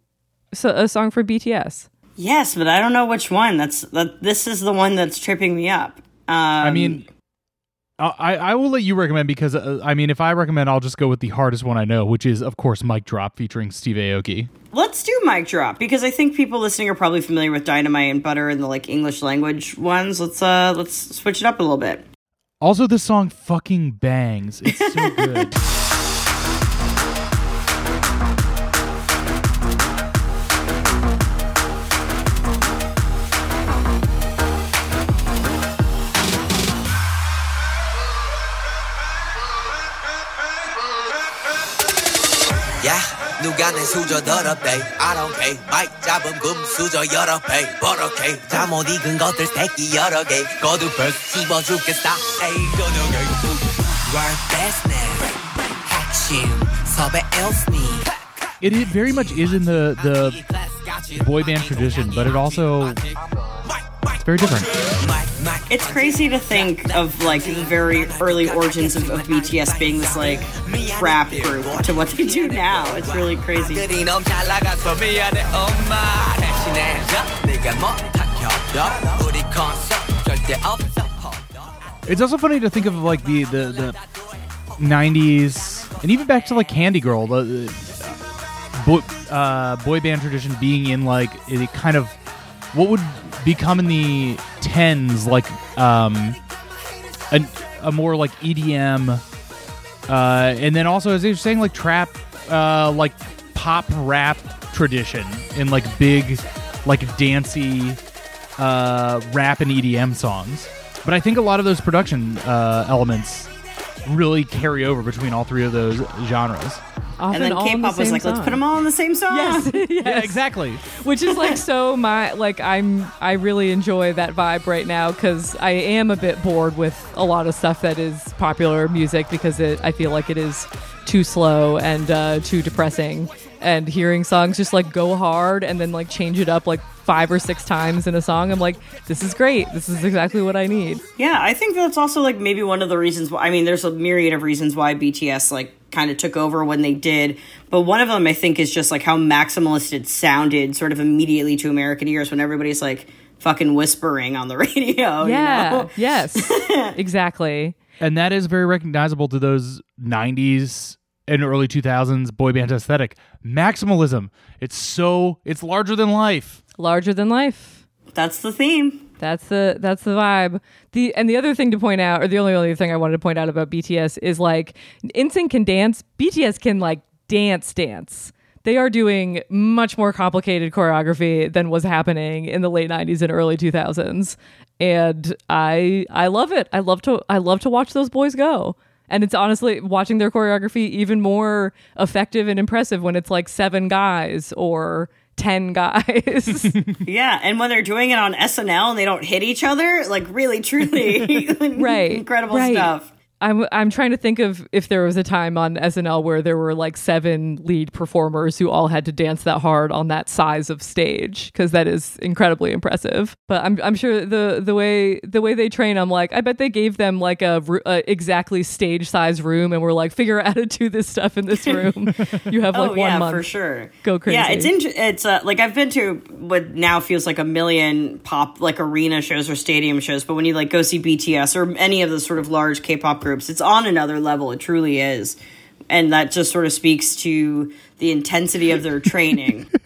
s- a song for BTS? Yes, but I don't know which one. That's that. This is the one that's tripping me up. Um, i mean I, I will let you recommend because uh, I mean if I recommend I'll just go with the hardest one I know which is of course Mic Drop featuring Steve Aoki. let's do mic drop because I think people listening are probably familiar with Dynamite and Butter and the like English language ones. Let's uh let's switch it up a little bit. Also, this song fucking bangs. It's so *laughs* good. 누가 내 수저 더럽대 I don't care 마이크 잡은 금 수저 여러 배 버럭해 잠못 익은 것들 새끼 여러 개 거두벌 씹어 죽겠다 에이 저녁에 World business 핵심 섭외 els니 it, it very much is in the the boy band tradition, but it also it's very different. It's crazy to think of like the very early origins of, of BTS being this like rap group to what they do now. It's really crazy. It's also funny to think of like the the, the 90s and even back to like Candy Girl, the, the uh, boy, uh, boy band tradition being in like a kind of what would become in the 10s like um a, a more like EDM uh and then also as were saying like trap uh like pop rap tradition in like big like dancey uh rap and EDM songs. But I think a lot of those production uh elements really carry over between all three of those genres. Often and then all in the K-pop was same like, let's put them all in the same song. *laughs* Yes, Yeah, exactly. which is like so my like i'm i really enjoy that vibe right now because i am a bit bored with a lot of stuff that is popular music because it i feel like it is too slow and uh, too depressing. And hearing songs just like go hard and then like change it up like five or six times in a song i'm like this is great this is exactly what i need Yeah, I think that's also like maybe one of the reasons why I mean there's a myriad of reasons why BTS like kind of took over when they did, but one of them I think is just like how maximalist it sounded sort of immediately to American ears when everybody's like fucking whispering on the *laughs* radio, yeah you know? yes *laughs* exactly And that is very recognizable to those 90s and early 2000s boy band aesthetic. Maximalism. It's so, it's larger than life. Larger than life That's the theme. That's the that's the vibe. The and the other thing to point out, or the only other thing I wanted to point out about BTS is like NSYNC can dance. BTS can like dance dance. They are doing much more complicated choreography than was happening in the late '90s and early 2000s, and I I love it. I love to I love to watch those boys go. And it's honestly watching their choreography even more effective and impressive when it's like seven guys or ten guys. *laughs* Yeah, and when they're doing it on SNL and they don't hit each other, like really truly *laughs* right incredible right. stuff. I'm I'm trying to think of if there was a time on SNL where there were like seven lead performers who all had to dance that hard on that size of stage because that is incredibly impressive. But I'm I'm sure the the way the way they train, I'm like I bet they gave them like a, a exactly stage size room and were like figure out how to do this stuff in this room. *laughs* you have like oh one yeah, month for sure. Go crazy. Yeah, it's int- it's uh, like I've been to what now feels like a million pop like arena shows or stadium shows, but when you like go see BTS or any of the sort of large K-pop groups, it's on another level. It truly is, and that just sort of speaks to the intensity of their training. *laughs*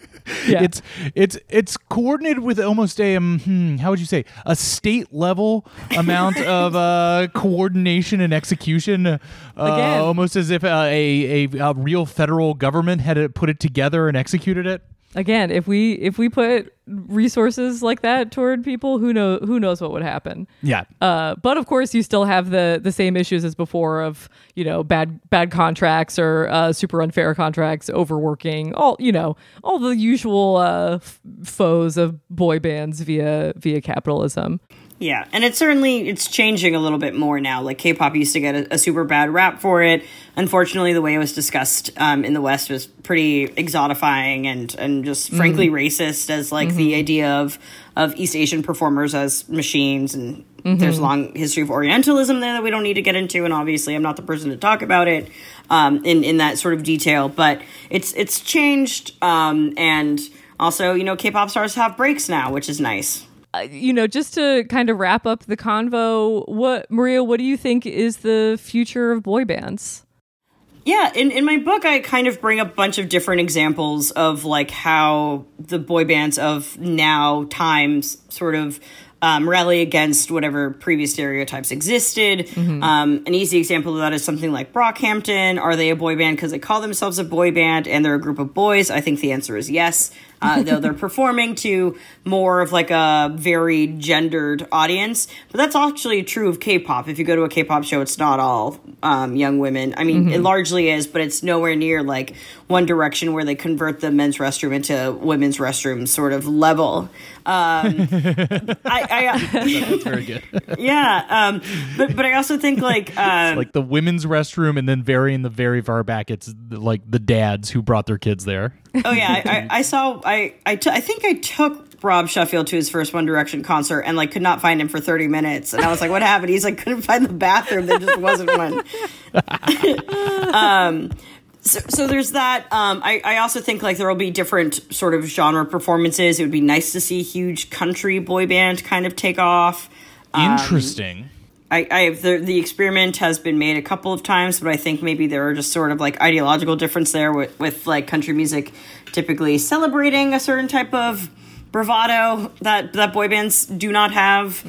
Yeah. It's it's it's coordinated with almost a um, hmm, how would you say a state level amount *laughs* of uh, coordination and execution, uh, Again. almost as if uh, a, a a real federal government had uh, put it together and executed it. Again if we if we put resources like that toward people who know who knows what would happen Yeah, Uh, but of course, you still have the the same issues as before of you know bad bad contracts or uh, super unfair contracts, overworking, all you know, all the usual uh, f- foes of boy bands via via capitalism. Yeah, and it's certainly it's changing a little bit more now. Like K-pop used to get a, a super bad rap for it. Unfortunately, the way it was discussed um, in the West was pretty exotifying and and just frankly racist. As like the idea of of East Asian performers as machines, and there's a long history of Orientalism there that we don't need to get into. And obviously, I'm not the person to talk about it um, in in that sort of detail. But it's it's changed, um, and also you know K-pop stars have breaks now, which is nice. Uh, you know, just to kind of wrap up the convo, what Maria, what do you think is the future of boy bands? Yeah, in, in my book, I kind of bring a bunch of different examples of like how the boy bands of now times sort of um, rally against whatever previous stereotypes existed. Um, an easy example of that is something like Brockhampton. Are they a boy band because they call themselves a boy band and they're a group of boys? I think the answer is yes. Uh, though they're performing to more of like a very gendered audience, but that's actually true of K-pop. If you go to a K-pop show, it's not all um, young women. I mean, it largely is, but it's nowhere near like One Direction where they convert the men's restroom into women's restroom sort of level. Um, I, I *laughs* that's very good. yeah, um, but but I also think like *laughs* um, like the women's restroom, and then very in the very far back, it's like the dads who brought their kids there. *laughs* Oh yeah, I, I, saw. I I, t- I think I took Rob Sheffield to his first One Direction concert and like could not find him for thirty minutes, and I was like, "What happened?" He's like, "Couldn't find the bathroom. There just wasn't one." *laughs* um, so, so there's that. Um, I I also think like there will be different sort of genre performances. It would be nice to see huge country boy band kind of take off. Interesting. I, I have the the experiment has been made a couple of times, but I think maybe there are just sort of like ideological difference there with, with like country music typically celebrating a certain type of bravado that that boy bands do not have.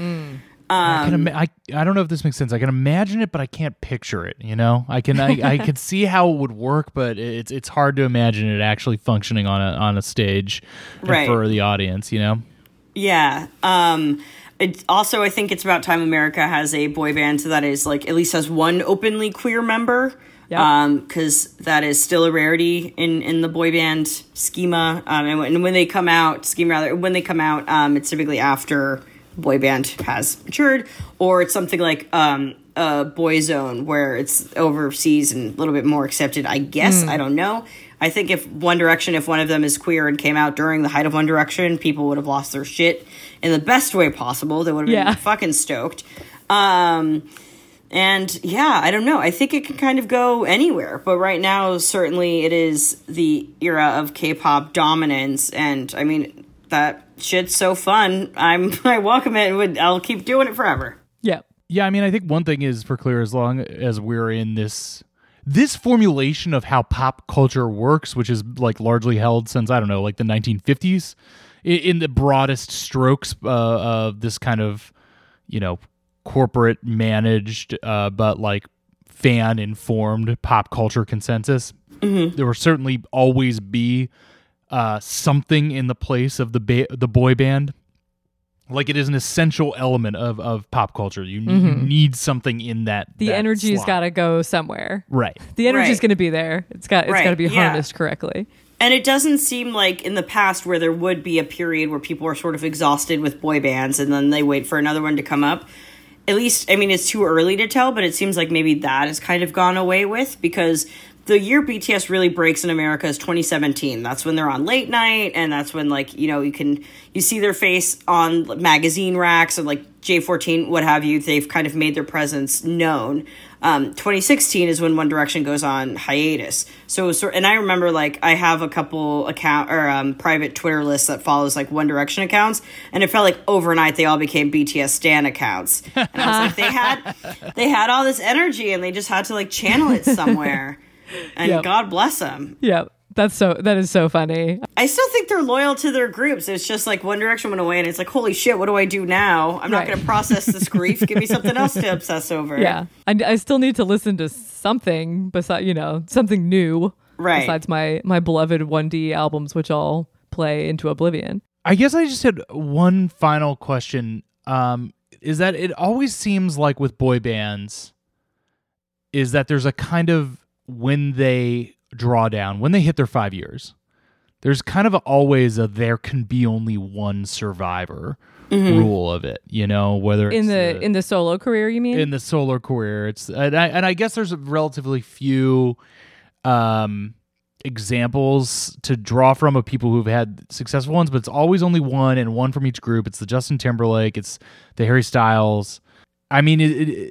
I, can ima- I I don't know if this makes sense. I can imagine it, but I can't picture it. You know, I can I, *laughs* I can see how it would work, but it's it's hard to imagine it actually functioning on a on a stage Right. for the audience. You know, Yeah. Um It's also, I think it's about time America has a boy band that is like at least has one openly queer member. Yep. Um, because that is still a rarity in in the boy band schema. Um, and when, and when they come out, schema rather, when they come out, um, it's typically after boy band has matured, or it's something like um a Boyzone where it's overseas and a little bit more accepted. I guess I don't know. I think if One Direction, if one of them is queer and came out during the height of One Direction, people would have lost their shit in the best way possible. They would have been Yeah. fucking stoked. Um, and yeah, I don't know. I think it can kind of go anywhere, but right now, certainly, it is the era of K-pop dominance, and I mean that shit's so fun. I'm *laughs* I welcome it. and Would I'll keep doing it forever. Yeah. Yeah, I mean, I think one thing is for clear as long as we're in this this formulation of how pop culture works, which is like largely held since I don't know, like the 1950s, in the broadest strokes uh, of this kind of, you know, corporate managed, uh, but like fan informed pop culture consensus. There will certainly always be uh, something in the place of the ba- the boy band like it is an essential element of, of pop culture. You, you mm-hmm. need something in that. The that energy's slot. got to go somewhere. right. The energy's Right. going to be there. It's got it's got to Right, be yeah. harnessed correctly. And it doesn't seem like in the past where there would be a period where people are sort of exhausted with boy bands and then they wait for another one to come up. At least, I mean, it's too early to tell, but it seems like maybe that has kind of gone away with because the year BTS really breaks in America is 2017. That's when they're on late night, and that's when like you know you can you see their face on magazine racks and like J14, what have you. They've kind of made their presence known. Um, 2016 is when One Direction goes on hiatus. So, and I remember like I have a couple account or um, private Twitter lists that follows like One Direction accounts, and it felt like overnight they all became BTS stan accounts. And I was like, they had *laughs* they had all this energy, and they just had to like channel it somewhere. *laughs* And Yep. God bless them. Yeah. That's so that is so funny. I still think they're loyal to their groups. It's just like One Direction went away, and it's like, holy shit, what do I do now? I'm not Right. going to process this grief. Give me something else to *laughs* obsess over. Yeah. I, I still need to listen to something besides, you know, something new Right. besides my my beloved 1D albums which all play into oblivion. I guess I just had one final question. Um, is that it always seems like with boy bands, is that there's a kind of when they draw down, when they hit their five years, there's kind of always a there can be only one survivor rule of it. You know, whether it's In the in the solo career, you mean? in the solo career. It's and I, and I guess there's a relatively few um examples to draw from of people who've had successful ones, but it's always only one and one from each group. It's the Justin Timberlake, it's the Harry Styles. I mean, i- i-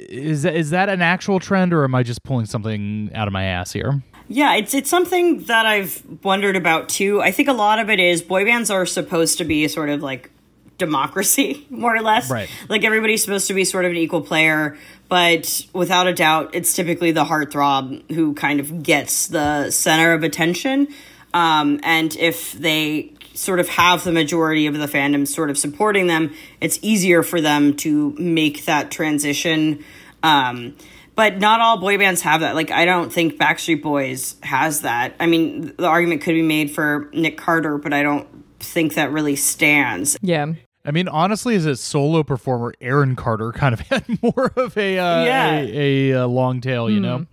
is that an actual trend, or am I just pulling something out of my ass here? Yeah, it's it's something that I've wondered about too. I think a lot of it is boy bands are supposed to be sort of like democracy, *laughs* more or less. Right. Like everybody's supposed to be sort of an equal player, but without a doubt, it's typically the heartthrob who kind of gets the center of attention. Um, and if they sort of have the majority of the fandom sort of supporting them, it's easier for them to make that transition. Um, but not all boy bands have that. Like, I don't think Backstreet Boys has that. I mean, the argument could be made for Nick Carter, but I don't think that really stands. yeah. I mean, honestly, as a solo performer, Aaron Carter kind of *laughs* had more of a uh, Yeah. a, a, uh long tail, you know.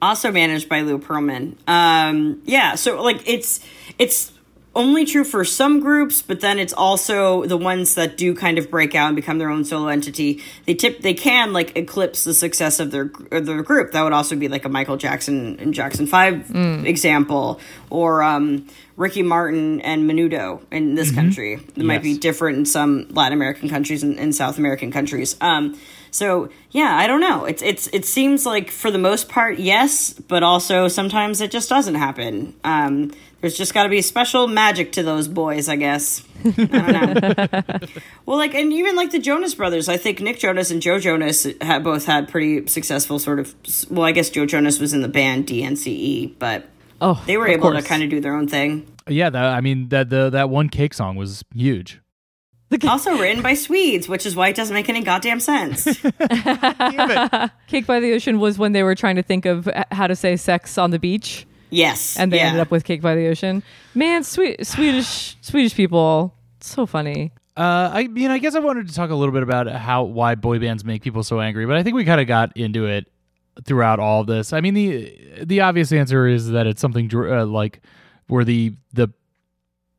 also managed by Lou Pearlman. Um, yeah, so like it's it's only true for some groups, but then it's also the ones that do kind of break out and become their own solo entity. They tip they can like eclipse the success of their of their group. That would also be like a Michael Jackson and Jackson Five example, or um, Ricky Martin and Menudo in this country. It might be different in some Latin American countries and, and South American countries. Um, so yeah, I don't know. It's it's it seems like for the most part, yes, but also sometimes it just doesn't happen. Um, there's just got to be special magic to those boys, I guess. I don't know. *laughs* well, like, and even like the Jonas Brothers, I think Nick Jonas and Joe Jonas had both had pretty successful sort of. Well, I guess Joe Jonas was in the band DNCE, but Oh, they were able to kind of do their own thing. Yeah, that, I mean that the that one cake song was huge. Also written by Swedes, which is why it doesn't make any goddamn sense. *laughs* Cake by the Ocean was when they were trying to think of how to say sex on the beach, yes, and they yeah. ended up with Cake by the Ocean. Man, sweet Swedish Swedish people, so funny. Uh, I mean, I guess I wanted to talk a little bit about how why boy bands make people so angry, but I think we kind of got into it throughout all of this. I mean, the the obvious answer is that it's something dr- uh, like where the the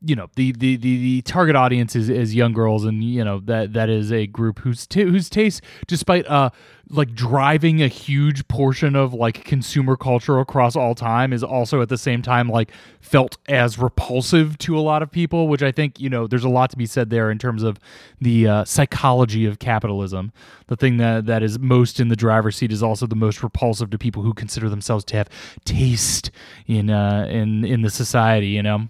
you know the the the, the target audience is, is young girls and you know that that is a group whose t- whose taste despite uh like driving a huge portion of like consumer culture across all time is also at the same time like felt as repulsive to a lot of people which i think you know there's a lot to be said there in terms of the uh, psychology of capitalism. The thing that that is most in the driver's seat is also the most repulsive to people who consider themselves to have taste in uh in in the society you know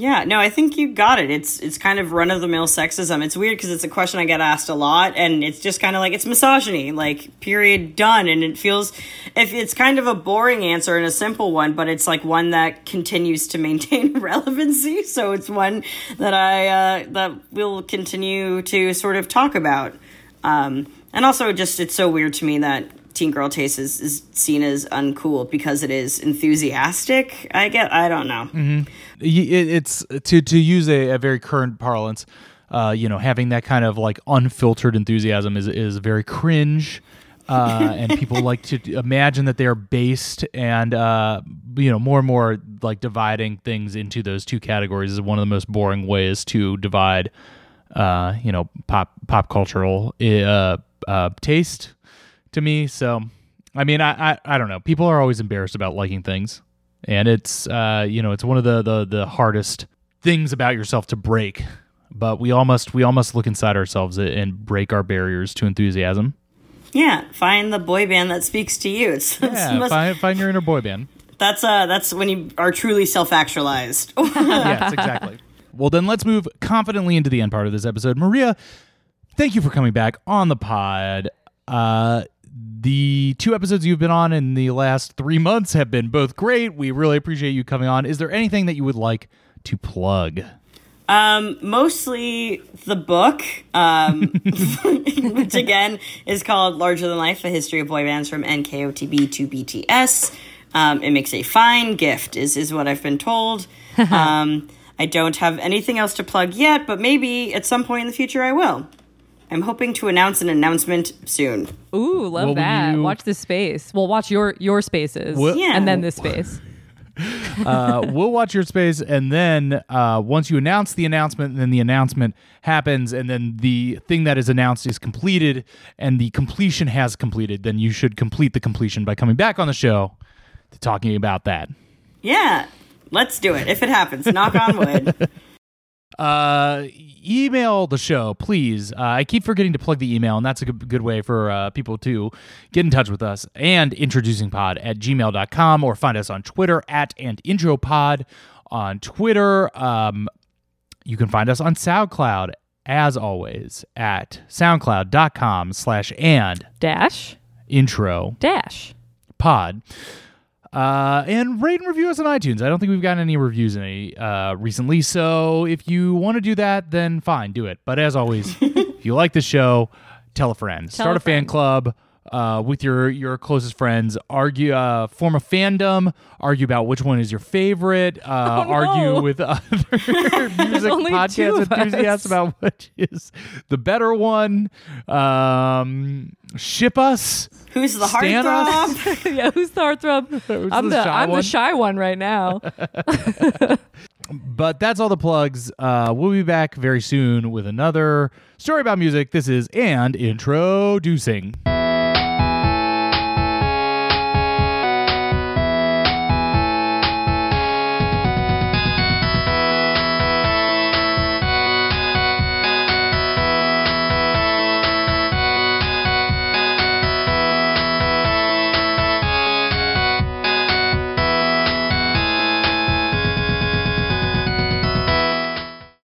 Yeah, no, I think you got it. It's it's kind of run of the mill sexism. It's weird because it's a question I get asked a lot, and it's just kind of like it's misogyny, like period, done. And it feels if it's kind of a boring answer and a simple one, but it's like one that continues to maintain *laughs* relevancy. So it's one that I uh, that we'll continue to sort of talk about. Um, and also, just it's so weird to me that teen girl taste is, is seen as uncool because it is enthusiastic. I get, I don't know. it, it's to to use a, a very current parlance uh, you know having that kind of like unfiltered enthusiasm is is very cringe uh, *laughs* and people like to imagine that they are based and uh, you know more and more like dividing things into those two categories is one of the most boring ways to divide uh, you know pop pop cultural uh, uh, taste to me. So I mean I, I I don't know. People are always embarrassed about liking things. And it's uh, you know it's one of the, the the hardest things about yourself to break. But we almost we almost look inside ourselves and break our barriers to enthusiasm. Yeah, find the boy band that speaks to you. It's, it's yeah must- find, find your inner boy band. That's uh that's when you are truly self-actualized. *laughs* yes exactly. Well then let's move confidently into the end part of this episode. Maria thank you for coming back on the pod. Uh the two episodes you've been on in the last three months have been both great. We really appreciate you coming on. Is there anything that you would like to plug? Um, mostly the book, um, *laughs* which again is called Larger Than Life: A History of Boy Bands from NKOTB to BTS. Um, it makes a fine gift, is is what I've been told. *laughs* um, I don't have anything else to plug yet, but maybe at some point in the future I will. I'm hoping to announce an announcement soon. Ooh, love What that. you- Watch this space. Well, watch your your spaces, What- Yeah. and then this space. *laughs* uh, we'll watch your space, and then uh, once you announce the announcement, then the announcement happens, and then the thing that is announced is completed, and the completion has completed. Then you should complete the completion by coming back on the show to talking about that. Yeah, let's do it if it happens. Knock on wood. *laughs* Uh, email the show, please. Uh, I keep forgetting to plug the email, and that's a good, good way for uh, people to get in touch with us. And introducingpod at gmail.com or find us on Twitter at and intropod on Twitter. Um, you can find us on SoundCloud, as always, at soundcloud.com slash and Dash intro dash. pod. Uh, and rate and review us on iTunes. I don't think we've gotten any reviews in any uh, recently. So if you want to do that, then fine, do it. But as always, *laughs* if you like the show, tell a friend. Start a a fan club uh, with your your closest friends. Argue, uh, form a fandom. Argue about which one is your favorite. Uh, Oh, no. Argue with *laughs* other *laughs* music podcast enthusiasts about which is the better one. Um, ship us. Who's the heartthrob? *laughs* yeah, who's the heartthrob? I'm the the, shy I'm one? the shy one right now. But that's all the plugs. Uh, we'll be back very soon with another story about music. This is and introducing.